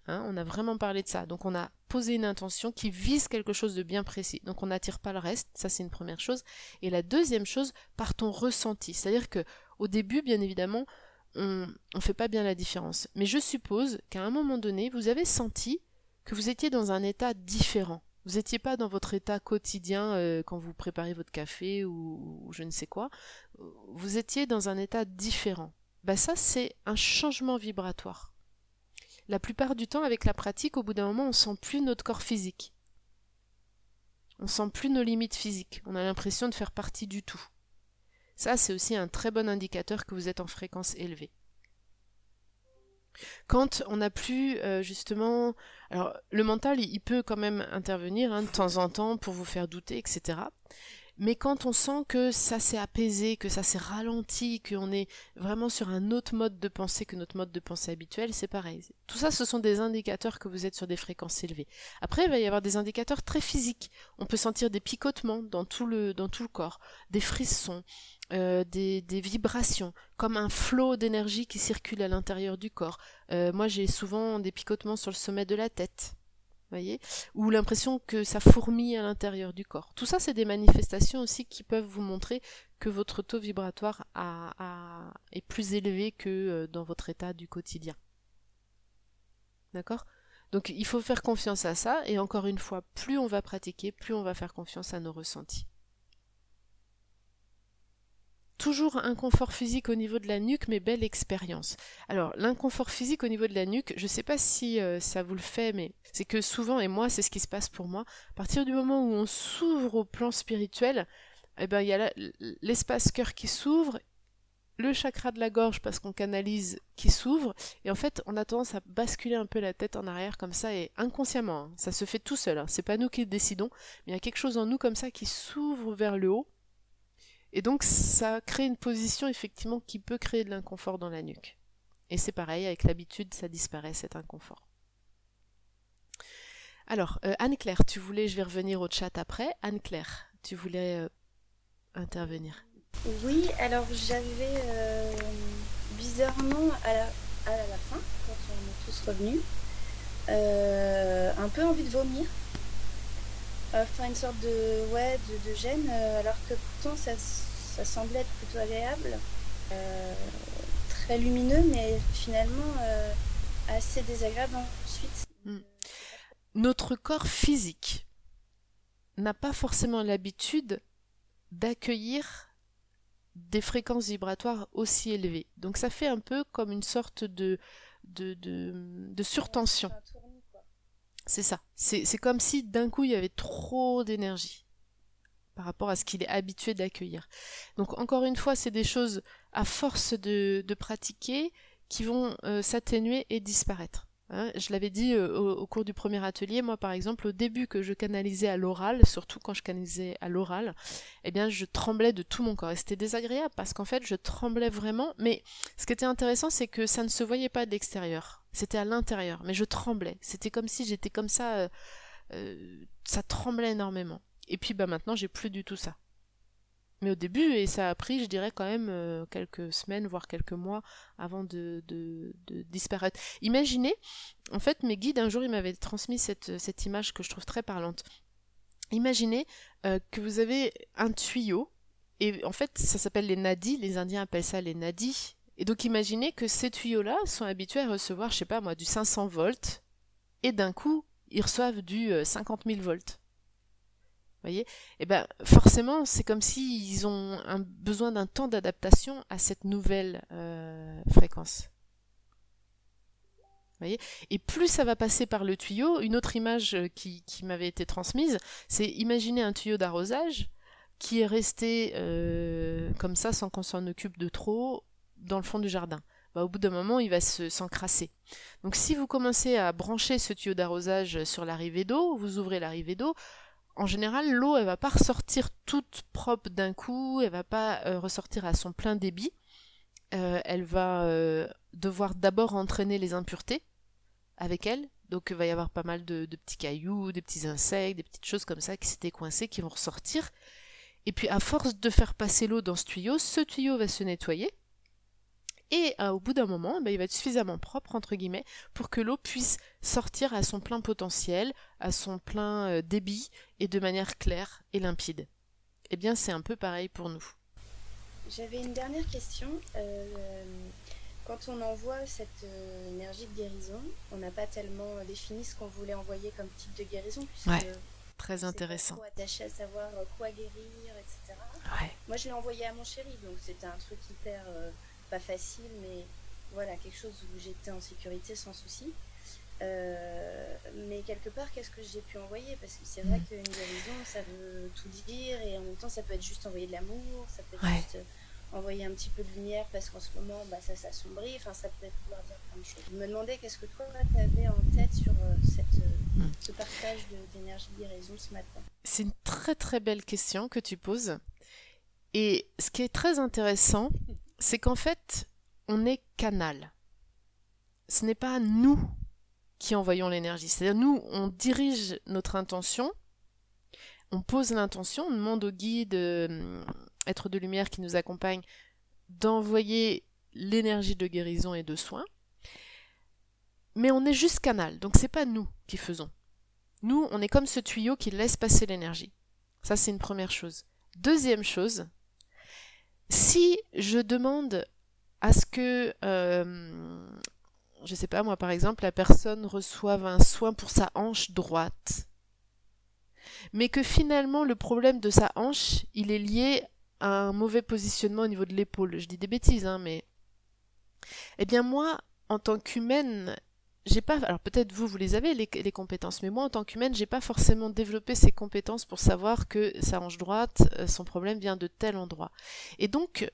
Hein, on a vraiment parlé de ça. Donc on a posé une intention qui vise quelque chose de bien précis. Donc on n'attire pas le reste, ça c'est une première chose. Et la deuxième chose, par ton ressenti. C'est-à-dire que au début, bien évidemment, on ne fait pas bien la différence. Mais je suppose qu'à un moment donné, vous avez senti que vous étiez dans un état différent. Vous n'étiez pas dans votre état quotidien euh, quand vous préparez votre café ou, je ne sais quoi. Vous étiez dans un état différent. Bah ça, c'est un changement vibratoire la plupart du temps, avec la pratique, au bout d'un moment, on sent plus notre corps physique. On sent plus nos limites physiques. On a l'impression de faire partie du tout. Ça, c'est aussi un très bon indicateur que vous êtes en fréquence élevée. Quand on n'a plus euh, justement, alors le mental, il, peut quand même intervenir hein, de temps en temps pour vous faire douter, etc. Mais quand on sent que ça s'est apaisé, que ça s'est ralenti, qu'on est vraiment sur un autre mode de pensée que notre mode de pensée habituel, c'est pareil. Tout ça, ce sont des indicateurs que vous êtes sur des fréquences élevées. Après, il va y avoir des indicateurs très physiques. On peut sentir des picotements dans tout le, dans tout le corps, des frissons, euh, des, des, vibrations, comme un flot d'énergie qui circule à l'intérieur du corps. Euh, moi, j'ai souvent des picotements sur le sommet de la tête Ou l'impression que ça fourmille à l'intérieur du corps. Tout ça, c'est des manifestations aussi qui peuvent vous montrer que votre taux vibratoire est plus élevé que euh, dans votre état du quotidien. D'accord? Donc il faut faire confiance à ça, et encore une fois, plus on va pratiquer, plus on va faire confiance à nos ressentis. Toujours inconfort physique au niveau de la nuque, mais belle expérience. Alors, l'inconfort physique au niveau de la nuque, je ne sais pas si euh, ça vous le fait, mais c'est que souvent, et moi, c'est ce qui se passe pour moi, à partir du moment où on s'ouvre au plan spirituel, eh ben, il y a l'espace cœur qui s'ouvre, le chakra de la gorge, parce qu'on canalise, qui s'ouvre, et en fait, on a tendance à basculer un peu la tête en arrière comme ça, et inconsciemment, hein. ça se fait tout seul, hein. c'est pas nous qui décidons, mais il y a quelque chose en nous comme ça qui s'ouvre vers le haut, et donc ça crée une position effectivement qui peut créer de l'inconfort dans la nuque. Et c'est pareil, avec l'habitude, ça disparaît cet inconfort. Alors, euh, Anne-Claire, tu voulais, je vais revenir au chat après. Anne-Claire, tu voulais euh, intervenir. Oui, alors j'avais euh, bizarrement à la, à la fin, quand on est tous revenus, un peu envie de vomir enfin une sorte de ouais de, gêne alors que pourtant ça, ça semblait être plutôt agréable, euh, très lumineux, mais finalement euh, assez désagréable ensuite. Hmm. Notre corps physique n'a pas forcément l'habitude d'accueillir des fréquences vibratoires aussi élevées. Donc ça fait un peu comme une sorte de, de, de, surtension. C'est ça. C'est comme si d'un coup il y avait trop d'énergie par rapport à ce qu'il est habitué d'accueillir. Donc encore une fois, c'est des choses à force de, pratiquer qui vont euh, s'atténuer et disparaître. Hein. je l'avais dit euh, au, cours du premier atelier, moi par exemple, au début que je canalisais à l'oral, surtout quand je canalisais à l'oral, eh bien je tremblais de tout mon corps et c'était désagréable parce qu'en fait je tremblais vraiment. Mais ce qui était intéressant, c'est que ça ne se voyait pas de l'extérieur, c'était à l'intérieur, mais je tremblais. C'était comme si j'étais comme ça, euh, ça tremblait énormément. Et puis bah maintenant j'ai plus du tout ça. Mais au début, et ça a pris, je dirais quand même euh, quelques semaines, voire quelques mois avant de, disparaître. Imaginez, en fait, mes guides, un jour, ils m'avaient transmis cette, cette image que je trouve très parlante. Imaginez euh, que vous avez un tuyau, et en fait, ça s'appelle les nadis, les Indiens appellent ça les nadis. Et donc imaginez que ces tuyaux-là sont habitués à recevoir, je sais pas moi, du 500 volts, et d'un coup, ils reçoivent du 50 euh, 000 volts Et eh ben forcément, c'est comme s'ils ont un besoin d'un temps d'adaptation à cette nouvelle euh, fréquence. Et plus ça va passer par le tuyau, une autre image euh, qui, m'avait été transmise, c'est imaginer un tuyau d'arrosage qui est resté euh, comme ça sans qu'on s'en occupe de trop dans le fond du jardin. Bah, au bout d'un moment, il va s'encrasser. Donc si vous commencez à brancher ce tuyau d'arrosage sur l'arrivée d'eau, vous ouvrez l'arrivée d'eau, en général, l'eau, elle va pas ressortir toute propre d'un coup, elle va pas euh, ressortir à son plein débit. Euh, elle va euh, devoir d'abord entraîner les impuretés avec elle. Donc il va y avoir pas mal de, de, petits cailloux, des petits insectes, des petites choses comme ça qui s'étaient coincées, qui vont ressortir. Et puis à force de faire passer l'eau dans ce tuyau, ce tuyau va se nettoyer et euh, au bout d'un moment, bah, il va être suffisamment propre, entre guillemets, pour que l'eau puisse sortir à son plein potentiel, à son plein euh, débit, et de manière claire et limpide. Eh bien, c'est un peu pareil pour nous. J'avais une dernière question. Euh, quand on envoie cette énergie de guérison, on n'a pas tellement défini ce qu'on voulait envoyer comme type de guérison, puisque très intéressant. Pas attaché à savoir quoi guérir, etc. Moi, je l'ai envoyé à mon chéri, donc c'était un truc hyper pas facile, mais voilà, quelque chose où j'étais en sécurité sans souci. Euh, mais quelque part, qu'est-ce que j'ai pu envoyer? Parce que c'est vrai mm. qu'une guérison, ça veut tout dire, et en même temps, ça peut être juste envoyer de l'amour, ça peut être juste envoyer un petit peu de lumière, parce qu'en ce moment, bah, ça s'assombrit, enfin, ça peut être vouloir dire plein de choses. Je me demandais qu'est-ce que toi, tu avais en tête sur euh, cette, euh, mm. ce partage d'énergie guérison ce matin? C'est une très très belle question que tu poses. Et ce qui est très intéressant, c'est qu'en fait, on est canal. Ce n'est pas nous qui envoyons l'énergie. C'est-à-dire, nous, on dirige notre intention, on pose l'intention, on demande au guide, euh, être de lumière qui nous accompagne, d'envoyer l'énergie de guérison et de soin. Mais on est juste canal, donc c'est pas nous qui faisons. Nous, on est comme ce tuyau qui laisse passer l'énergie. Ça, c'est une première chose. Deuxième chose, si je demande à ce que, euh, je sais pas moi par exemple, la personne reçoive un soin pour sa hanche droite, mais que finalement le problème de sa hanche, il est lié à un mauvais positionnement au niveau de l'épaule. Je dis des bêtises, hein, mais eh bien moi, en tant qu'humaine, j'ai pas, alors peut-être vous, vous les avez, les, compétences, mais moi, en tant qu'humaine, j'ai pas forcément développé ces compétences pour savoir que sa hanche droite, euh, son problème vient de tel endroit. Et donc,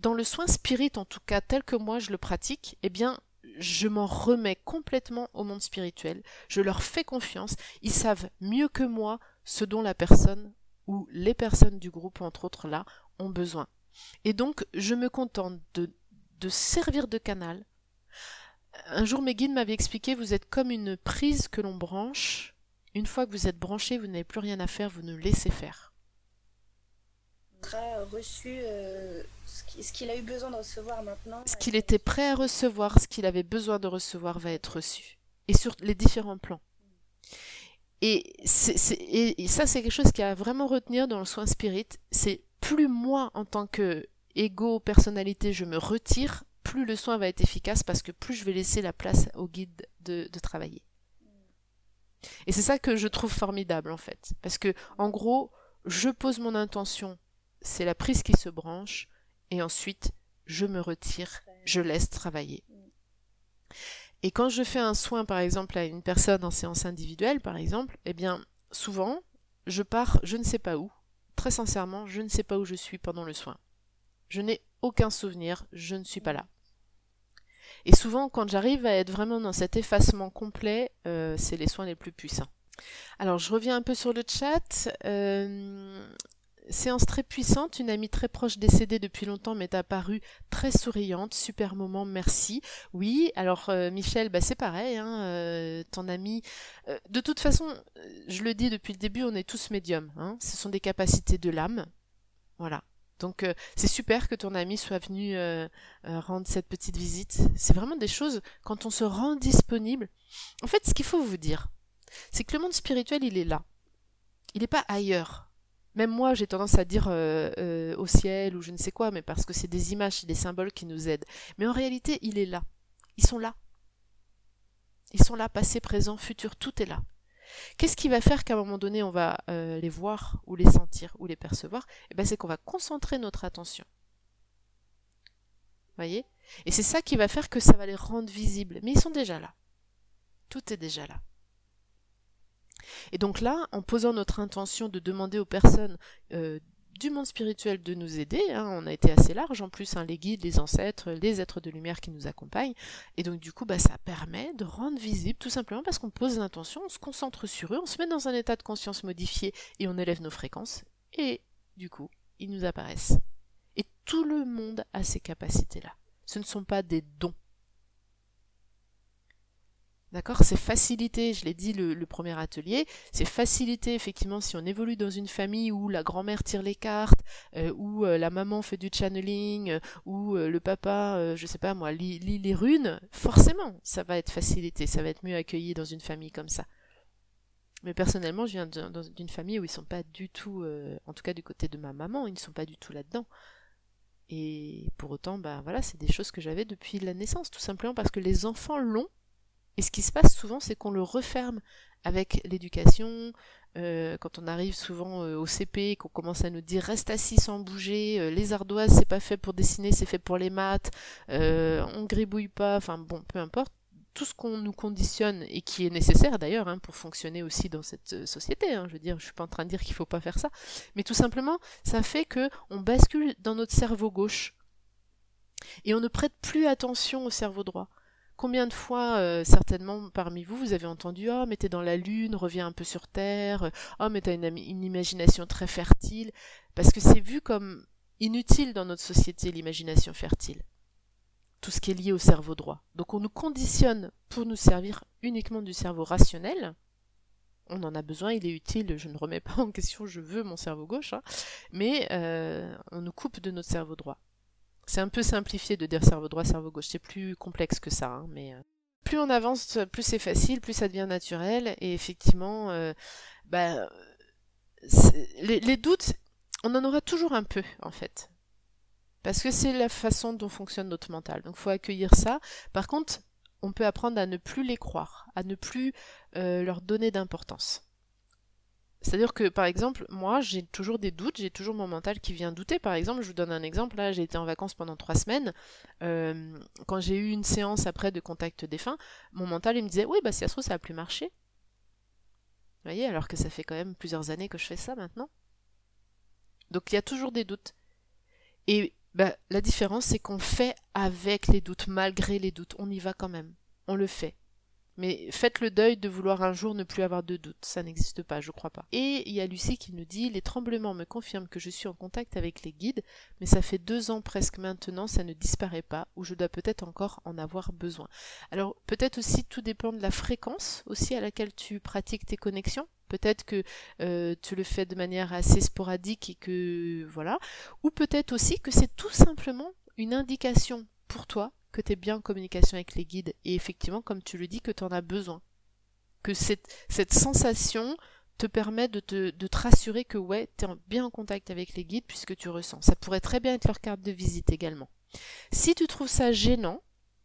dans le soin spirit, en tout cas, tel que moi je le pratique, eh bien, je m'en remets complètement au monde spirituel. Je leur fais confiance. Ils savent mieux que moi ce dont la personne ou les personnes du groupe, entre autres là, ont besoin. Et donc, je me contente de, de servir de canal. Un jour, mes guides m'avaient expliqué, vous êtes comme une prise que l'on branche. Une fois que vous êtes branché, vous n'avez plus rien à faire, vous ne laissez faire. reçu euh, ce qu'il a eu besoin de recevoir maintenant. Ce qu'il était prêt à recevoir, ce qu'il avait besoin de recevoir va être reçu. Et sur les différents plans. Et, et ça, c'est quelque chose qui a vraiment retenir dans le soin spirit. C'est plus moi, en tant que ego, personnalité, je me retire, plus le soin va être efficace parce que plus je vais laisser la place au guide de, travailler. Et c'est ça que je trouve formidable en fait. Parce que, en gros, je pose mon intention, c'est la prise qui se branche, et ensuite je me retire, je laisse travailler. Et quand je fais un soin, par exemple, à une personne en séance individuelle, par exemple, eh bien, souvent, je pars je ne sais pas où. Très sincèrement, je ne sais pas où je suis pendant le soin. Je n'ai aucun souvenir, je ne suis pas là. Et souvent, quand j'arrive à être vraiment dans cet effacement complet, euh, c'est les soins les plus puissants. Alors, je reviens un peu sur le chat. Euh, Séance très puissante, une amie très proche décédée depuis longtemps m'est apparue très souriante, super moment, merci. Oui, alors euh, Michel, bah, c'est pareil, hein, ton ami. De toute façon, je le dis depuis le début, on est tous médiums. Hein, ce sont des capacités de l'âme. Voilà. Donc c'est super que ton ami soit venu rendre cette petite visite. C'est vraiment des choses, quand on se rend disponible. En fait, ce qu'il faut vous dire, c'est que le monde spirituel, il est là. Il n'est pas ailleurs même moi, j'ai tendance à dire euh, euh, au ciel ou je ne sais quoi, mais parce que c'est des images, des symboles qui nous aident. Mais en réalité, il est là. Ils sont là. Ils sont là, passé, présent, futur, tout est là. Qu'est-ce qui va faire qu'à un moment donné, on va euh, les voir ou les sentir ou les percevoir? Eh ben, c'est qu'on va concentrer notre attention. Voyez? Et c'est ça qui va faire que ça va les rendre visibles. Mais ils sont déjà là. Tout est déjà là. Et donc là, en posant notre intention de demander aux personnes euh, du monde spirituel de nous aider, hein, on a été assez large en plus, hein, les guides, les ancêtres, les êtres de lumière qui nous accompagnent, et donc du coup bah, ça permet de rendre visible tout simplement parce qu'on pose l'intention, on se concentre sur eux, on se met dans un état de conscience modifié et on élève nos fréquences, et du coup ils nous apparaissent. Et tout le monde a ces capacités-là. Ce ne sont pas des dons. D'accord C'est facilité, je l'ai dit le, premier atelier, c'est facilité effectivement si on évolue dans une famille où la grand-mère tire les cartes, euh, où euh, la maman fait du channeling, euh, où le papa, je sais pas moi, lit, les runes, forcément ça va être facilité, ça va être mieux accueilli dans une famille comme ça. Mais personnellement, je viens d'une famille où ils sont pas du tout, en tout cas du côté de ma maman, ils ne sont pas du tout là-dedans. Et pour autant, bah voilà, c'est des choses que j'avais depuis la naissance, tout simplement parce que les enfants l'ont et ce qui se passe souvent, c'est qu'on le referme avec l'éducation. Euh, quand on arrive souvent euh, au CP, qu'on commence à nous dire reste assis sans bouger, euh, les ardoises c'est pas fait pour dessiner, c'est fait pour les maths, on gribouille pas, enfin bon, peu importe. Tout ce qu'on nous conditionne et qui est nécessaire d'ailleurs hein, pour fonctionner aussi dans cette société. Hein, je veux dire, je suis pas en train de dire qu'il faut pas faire ça, mais tout simplement, ça fait que on bascule dans notre cerveau gauche et on ne prête plus attention au cerveau droit. Combien de fois, euh, certainement parmi vous, vous avez entendu Oh, mais t'es dans la lune, reviens un peu sur Terre, oh, mais t'as une, une imagination très fertile, parce que c'est vu comme inutile dans notre société l'imagination fertile. Tout ce qui est lié au cerveau droit. Donc on nous conditionne pour nous servir uniquement du cerveau rationnel. On en a besoin, il est utile, je ne remets pas en question, je veux mon cerveau gauche, hein. mais euh, on nous coupe de notre cerveau droit. C'est un peu simplifié de dire cerveau droit, cerveau gauche. C'est plus complexe que ça, hein, mais euh, plus on avance, plus c'est facile, plus ça devient naturel. Et effectivement, euh, bah, les, doutes, on en aura toujours un peu, en fait. Parce que c'est la façon dont fonctionne notre mental. Donc il faut accueillir ça. Par contre, on peut apprendre à ne plus les croire, à ne plus euh, leur donner d'importance. C'est-à-dire que, par exemple, moi, j'ai toujours des doutes, j'ai toujours mon mental qui vient douter. Par exemple, je vous donne un exemple, là, j'ai été en vacances pendant trois semaines. Euh, quand j'ai eu une séance après de contact défunt, mon mental, il me disait, oui, bah si ça se trouve, ça a plus marché. Vous voyez, alors que ça fait quand même plusieurs années que je fais ça maintenant. Donc, il y a toujours des doutes. Et bah, la différence, c'est qu'on fait avec les doutes, malgré les doutes. On y va quand même. On le fait. Mais faites le deuil de vouloir un jour ne plus avoir de doute, ça n'existe pas, je crois pas. Et il y a Lucie qui nous dit Les tremblements me confirment que je suis en contact avec les guides, mais ça fait deux ans presque maintenant, ça ne disparaît pas, ou je dois peut-être encore en avoir besoin. Alors peut-être aussi tout dépend de la fréquence aussi à laquelle tu pratiques tes connexions. Peut-être que euh, tu le fais de manière assez sporadique et que voilà. Ou peut-être aussi que c'est tout simplement une indication pour toi que tu es bien en communication avec les guides et effectivement, comme tu le dis, que tu en as besoin. Que cette, sensation te permet de te, de te rassurer que ouais, tu es bien en contact avec les guides puisque tu ressens. Ça pourrait très bien être leur carte de visite également. Si tu trouves ça gênant,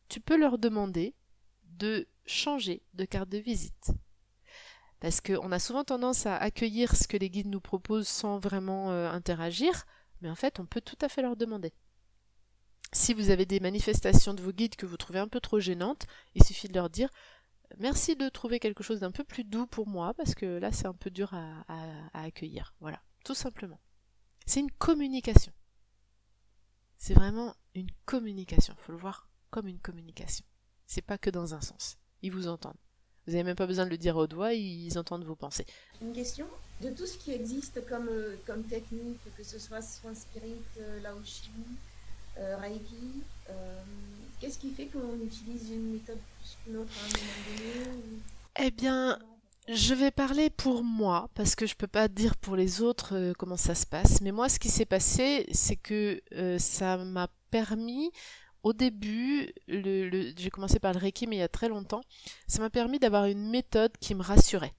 tu peux leur demander de changer de carte de visite. Parce qu'on a souvent tendance à accueillir ce que les guides nous proposent sans vraiment euh, interagir, mais en fait, on peut tout à fait leur demander. Si vous avez des manifestations de vos guides que vous trouvez un peu trop gênantes, il suffit de leur dire merci de trouver quelque chose d'un peu plus doux pour moi, parce que là c'est un peu dur à, accueillir. Voilà, tout simplement. C'est une communication. C'est vraiment une communication. Il faut le voir comme une communication. C'est pas que dans un sens. Ils vous entendent. Vous n'avez même pas besoin de le dire au doigt, ils entendent vos pensées. Une question de tout ce qui existe comme, euh, comme technique, que ce soit soin spirit, euh, laoshi, euh, Reiki, euh, qu'est-ce qui fait qu'on utilise une méthode plus qu'une autre à un moment donné Eh bien, je vais parler pour moi, parce que je peux pas dire pour les autres euh, comment ça se passe. Mais moi, ce qui s'est passé, c'est que ça m'a permis, au début, j'ai commencé par le Reiki, mais il y a très longtemps, ça m'a permis d'avoir une méthode qui me rassurait.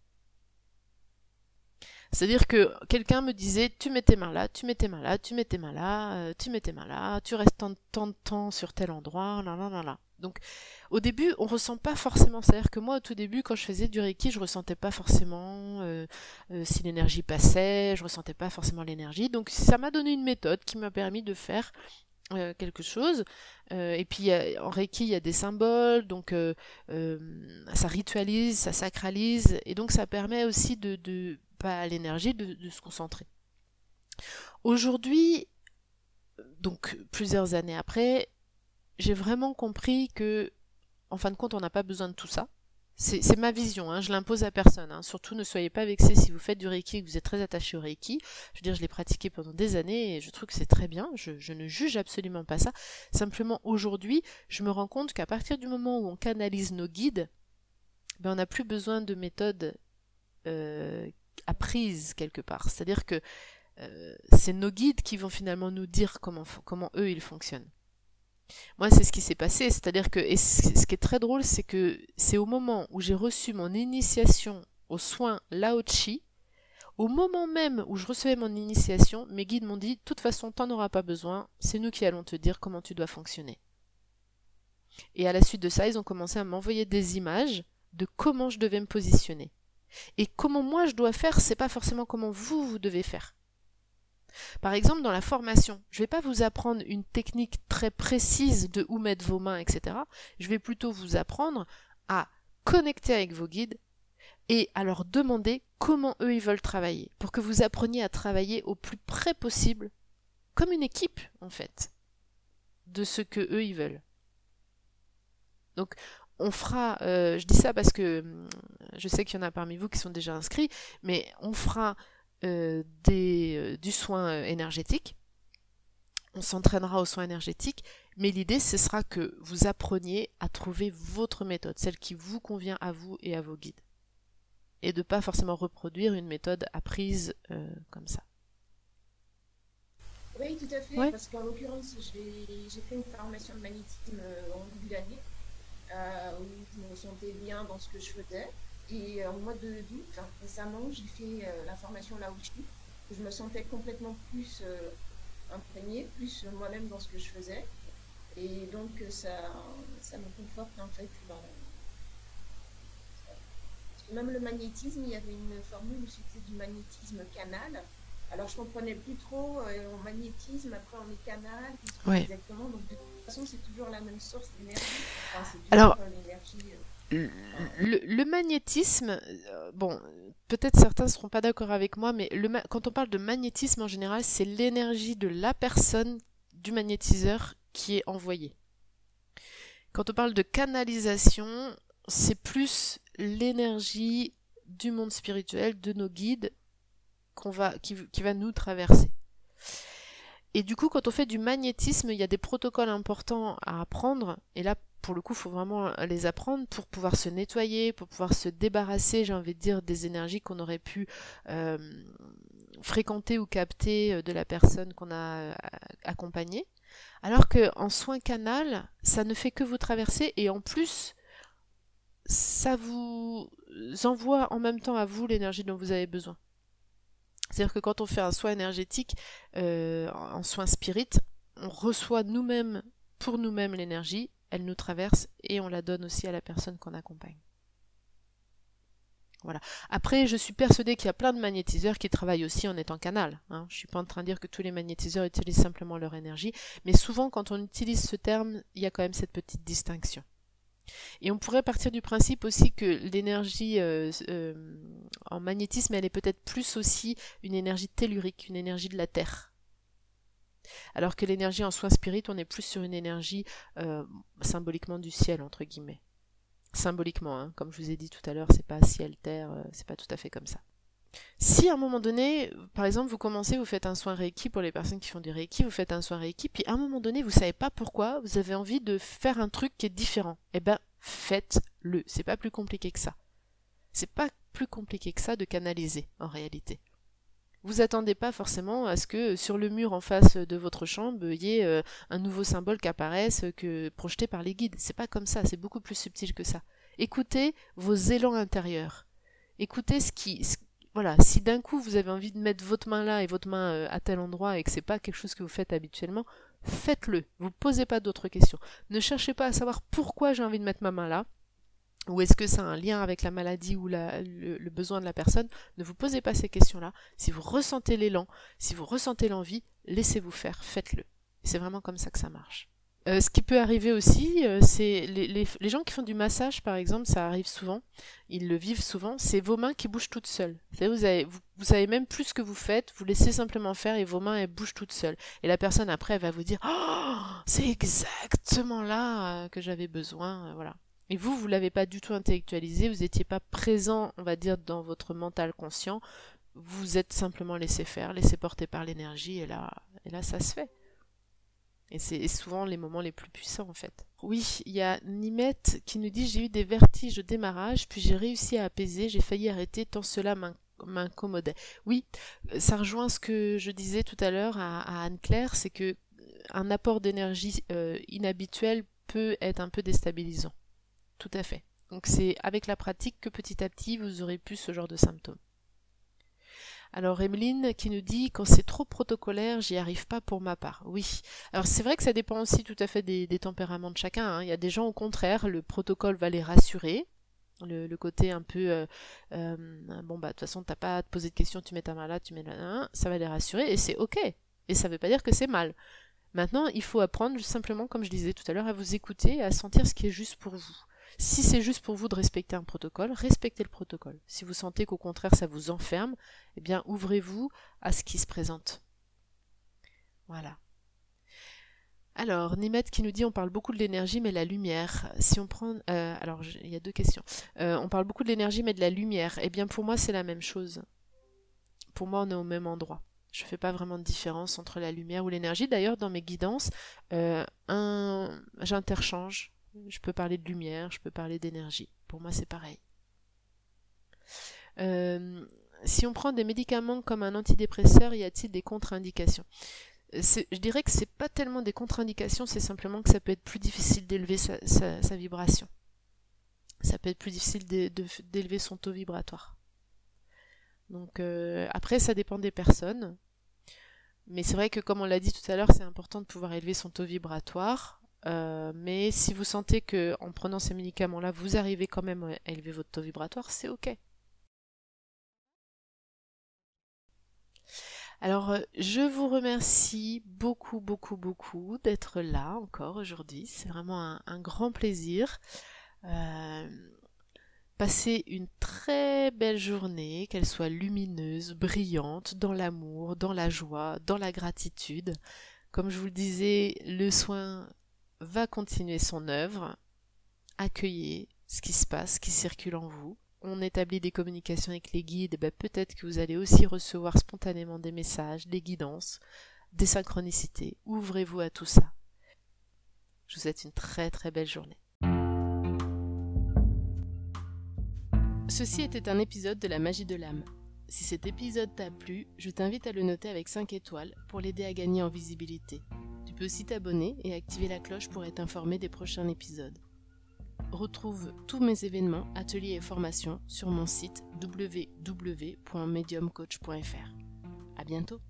C'est-à-dire que quelqu'un me disait tu mets tes mains là, tu mets tes mains là, tu mets tes mains là, euh, tu mets tes mains là, tu restes tant, de temps sur tel endroit, là là là là. Donc au début, on ressent pas forcément. C'est-à-dire que moi, au tout début, quand je faisais du Reiki, je ressentais pas forcément euh, euh, si l'énergie passait, je ressentais pas forcément l'énergie. Donc ça m'a donné une méthode qui m'a permis de faire quelque chose. et puis en Reiki, il y a des symboles, donc ça ritualise, ça sacralise, et donc ça permet aussi de pas l'énergie de, se concentrer. Aujourd'hui, donc plusieurs années après, j'ai vraiment compris que, en fin de compte, on n'a pas besoin de tout ça. C'est ma vision, hein, je l'impose à personne. Hein. Surtout, ne soyez pas vexés si vous faites du Reiki et que vous êtes très attaché au Reiki. Je veux dire, je l'ai pratiqué pendant des années et je trouve que c'est très bien. Je, ne juge absolument pas ça. Simplement, aujourd'hui, je me rends compte qu'à partir du moment où on canalise nos guides, ben, on n'a plus besoin de méthodes euh, apprise quelque part. C'est-à-dire que euh, c'est nos guides qui vont finalement nous dire comment, eux ils fonctionnent. Moi, c'est ce qui s'est passé, c'est-à-dire que, et ce qui est très drôle, c'est que c'est au moment où j'ai reçu mon initiation aux soins Lao Chi, au moment même où je recevais mon initiation, mes guides m'ont dit, de toute façon, t'en auras pas besoin, c'est nous qui allons te dire comment tu dois fonctionner. Et à la suite de ça, ils ont commencé à m'envoyer des images de comment je devais me positionner. Et comment moi je dois faire, c'est pas forcément comment vous, vous devez faire. Par exemple, dans la formation, je ne vais pas vous apprendre une technique très précise de où mettre vos mains, etc. Je vais plutôt vous apprendre à connecter avec vos guides et à leur demander comment eux ils veulent travailler, pour que vous appreniez à travailler au plus près possible, comme une équipe en fait, de ce que eux ils veulent. Donc on fera, euh, je dis ça parce que hum, je sais qu'il y en a parmi vous qui sont déjà inscrits, mais on fera euh, des, euh, du soin énergétique. On s'entraînera au soin énergétique, mais l'idée ce sera que vous appreniez à trouver votre méthode, celle qui vous convient à vous et à vos guides. Et de ne pas forcément reproduire une méthode apprise comme ça. Oui, tout à fait, parce qu'en l'occurrence, j'ai fait une formation de magnétisme en début d'année euh, où je me sentais bien dans ce que je faisais. Et en mois de d'août, récemment, j'ai fait euh, la formation là où je me sentais complètement plus euh, imprégnée, plus moi-même dans ce que je faisais. Et donc ça, ça me conforte en fait dans même le magnétisme, il y avait une formule où c'était du magnétisme canal. Alors je comprenais plus trop euh, en magnétisme, après on est canal, exactement. Donc de toute façon, c'est toujours la même source d'énergie. Alors, euh, le, magnétisme, euh, bon, peut-être certains ne seront pas d'accord avec moi, mais le, quand on parle de magnétisme en général, c'est l'énergie de la personne, du magnétiseur qui est envoyée. Quand on parle de canalisation, c'est plus l'énergie du monde spirituel, de nos guides, qu'on va, qui, va nous traverser. Et du coup, quand on fait du magnétisme, il y a des protocoles importants à apprendre. Et là, pour le coup, il faut vraiment les apprendre pour pouvoir se nettoyer, pour pouvoir se débarrasser, j'ai envie de dire, des énergies qu'on aurait pu euh, fréquenter ou capter euh, de la personne qu'on a euh, accompagnée. Alors qu'en soin canal, ça ne fait que vous traverser et en plus, ça vous envoie en même temps à vous l'énergie dont vous avez besoin. C'est-à-dire que quand on fait un soin énergétique, euh, en soin spirit, on reçoit nous-mêmes, pour nous-mêmes l'énergie, elle nous traverse et on la donne aussi à la personne qu'on accompagne. Voilà. Après, je suis persuadée qu'il y a plein de magnétiseurs qui travaillent aussi en étant canal. Hein. Je suis pas en train de dire que tous les magnétiseurs utilisent simplement leur énergie, mais souvent quand on utilise ce terme, il y a quand même cette petite distinction. Et on pourrait partir du principe aussi que l'énergie euh, euh, en magnétisme, elle est peut-être plus aussi une énergie tellurique, une énergie de la Terre. Alors que l'énergie en soin spirit, on est plus sur une énergie euh, symboliquement du ciel, entre guillemets. Symboliquement, hein. comme je vous ai dit tout à l'heure, c'est pas ciel, terre, c'est pas tout à fait comme ça. Si à un moment donné, par exemple, vous commencez, vous faites un soin Reiki pour les personnes qui font du Reiki, vous faites un soin Reiki, puis à un moment donné, vous savez pas pourquoi, vous avez envie de faire un truc qui est différent. Eh ben, faites-le. C'est pas plus compliqué que ça. C'est pas plus compliqué que ça de canaliser, en réalité. Vous attendez pas forcément à ce que sur le mur en face de votre chambre, il y ait euh, un nouveau symbole qui apparaisse que projeté par les guides. C'est pas comme ça, c'est beaucoup plus subtil que ça. Écoutez vos élans intérieurs. Écoutez ce qui, voilà, si d'un coup vous avez envie de mettre votre main là et votre main euh, à tel endroit et que c'est pas quelque chose que vous faites habituellement, faites-le. Vous posez pas d'autres questions. Ne cherchez pas à savoir pourquoi j'ai envie de mettre ma main là. Ou est-ce que ça a un lien avec la maladie ou le, besoin de la personne Ne vous posez pas ces questions-là. Si vous ressentez l'élan, si vous ressentez l'envie, laissez-vous faire, faites-le. C'est vraiment comme ça que ça marche. Euh, ce qui peut arriver aussi, euh, c'est les, gens qui font du massage, par exemple, ça arrive souvent, ils le vivent souvent, c'est vos mains qui bougent toutes seules. Vous, avez, vous, savez même plus ce que vous faites, vous laissez simplement faire et vos mains, elles bougent toutes seules. Et la personne, après, elle va vous dire oh, c'est exactement là euh, que j'avais besoin. voilà. Et vous, vous l'avez pas du tout intellectualisé, vous n'étiez pas présent, on va dire, dans votre mental conscient. Vous êtes simplement laissé faire, laissé porter par l'énergie, et là, et là, ça se fait. Et c'est souvent les moments les plus puissants en fait. Oui, il y a Nimette qui nous dit j'ai eu des vertiges au démarrage, puis j'ai réussi à apaiser, j'ai failli arrêter tant cela m'incommodait. Oui, ça rejoint ce que je disais tout à l'heure à, Anne-Claire, c'est que un apport d'énergie euh, inhabituel peut être un peu déstabilisant. Tout à fait. Donc c'est avec la pratique que petit à petit vous aurez plus ce genre de symptômes. Alors Emeline qui nous dit quand c'est trop protocolaire, j'y arrive pas pour ma part. Oui. Alors c'est vrai que ça dépend aussi tout à fait des, tempéraments de chacun. Hein. Il y a des gens au contraire, le protocole va les rassurer. Le, côté un peu euh, euh, bon bah de toute façon t'as pas à te poser de questions, tu mets ta main là, tu mets là, ça va les rassurer et c'est ok. Et ça veut pas dire que c'est mal. Maintenant, il faut apprendre simplement, comme je disais tout à l'heure, à vous écouter, à sentir ce qui est juste pour vous. Si c'est juste pour vous de respecter un protocole, respectez le protocole. Si vous sentez qu'au contraire ça vous enferme, eh bien ouvrez-vous à ce qui se présente. Voilà. Alors, Nimet qui nous dit on parle beaucoup de l'énergie mais de la lumière. Si on prend, euh, alors il y a deux questions. Euh, on parle beaucoup de l'énergie mais de la lumière. Eh bien pour moi c'est la même chose. Pour moi on est au même endroit. Je ne fais pas vraiment de différence entre la lumière ou l'énergie. D'ailleurs dans mes guidances, euh, j'interchange je peux parler de lumière, je peux parler d'énergie. Pour moi, c'est pareil. Euh, si on prend des médicaments comme un antidépresseur, y a-t-il des contre-indications? Je dirais que c'est pas tellement des contre-indications, c'est simplement que ça peut être plus difficile d'élever sa, vibration. Ça peut être plus difficile d'élever son taux vibratoire. Donc euh, après, ça dépend des personnes. Mais c'est vrai que comme on l'a dit tout à l'heure, c'est important de pouvoir élever son taux vibratoire. Euh, mais si vous sentez que en prenant ces médicaments-là, vous arrivez quand même à élever votre taux vibratoire, c'est ok. Alors, euh, je vous remercie beaucoup, beaucoup, beaucoup d'être là encore aujourd'hui. C'est vraiment un, grand plaisir. Euh, passez une très belle journée, qu'elle soit lumineuse, brillante, dans l'amour, dans la joie, dans la gratitude. Comme je vous le disais, le soin va continuer son œuvre. Accueillez ce qui se passe, ce qui circule en vous on établit des communications avec les guides, ben, peut-être que vous allez aussi recevoir spontanément des messages, des guidances, des synchronicités. Ouvrez-vous à tout ça. Je vous souhaite une très très belle journée. Ceci était un épisode de la magie de l'âme. Si cet épisode t'a plu, je t'invite à le noter avec 5 étoiles pour l'aider à gagner en visibilité. Tu peux aussi t'abonner et activer la cloche pour être informé des prochains épisodes. Retrouve tous mes événements, ateliers et formations sur mon site www.mediumcoach.fr. À bientôt!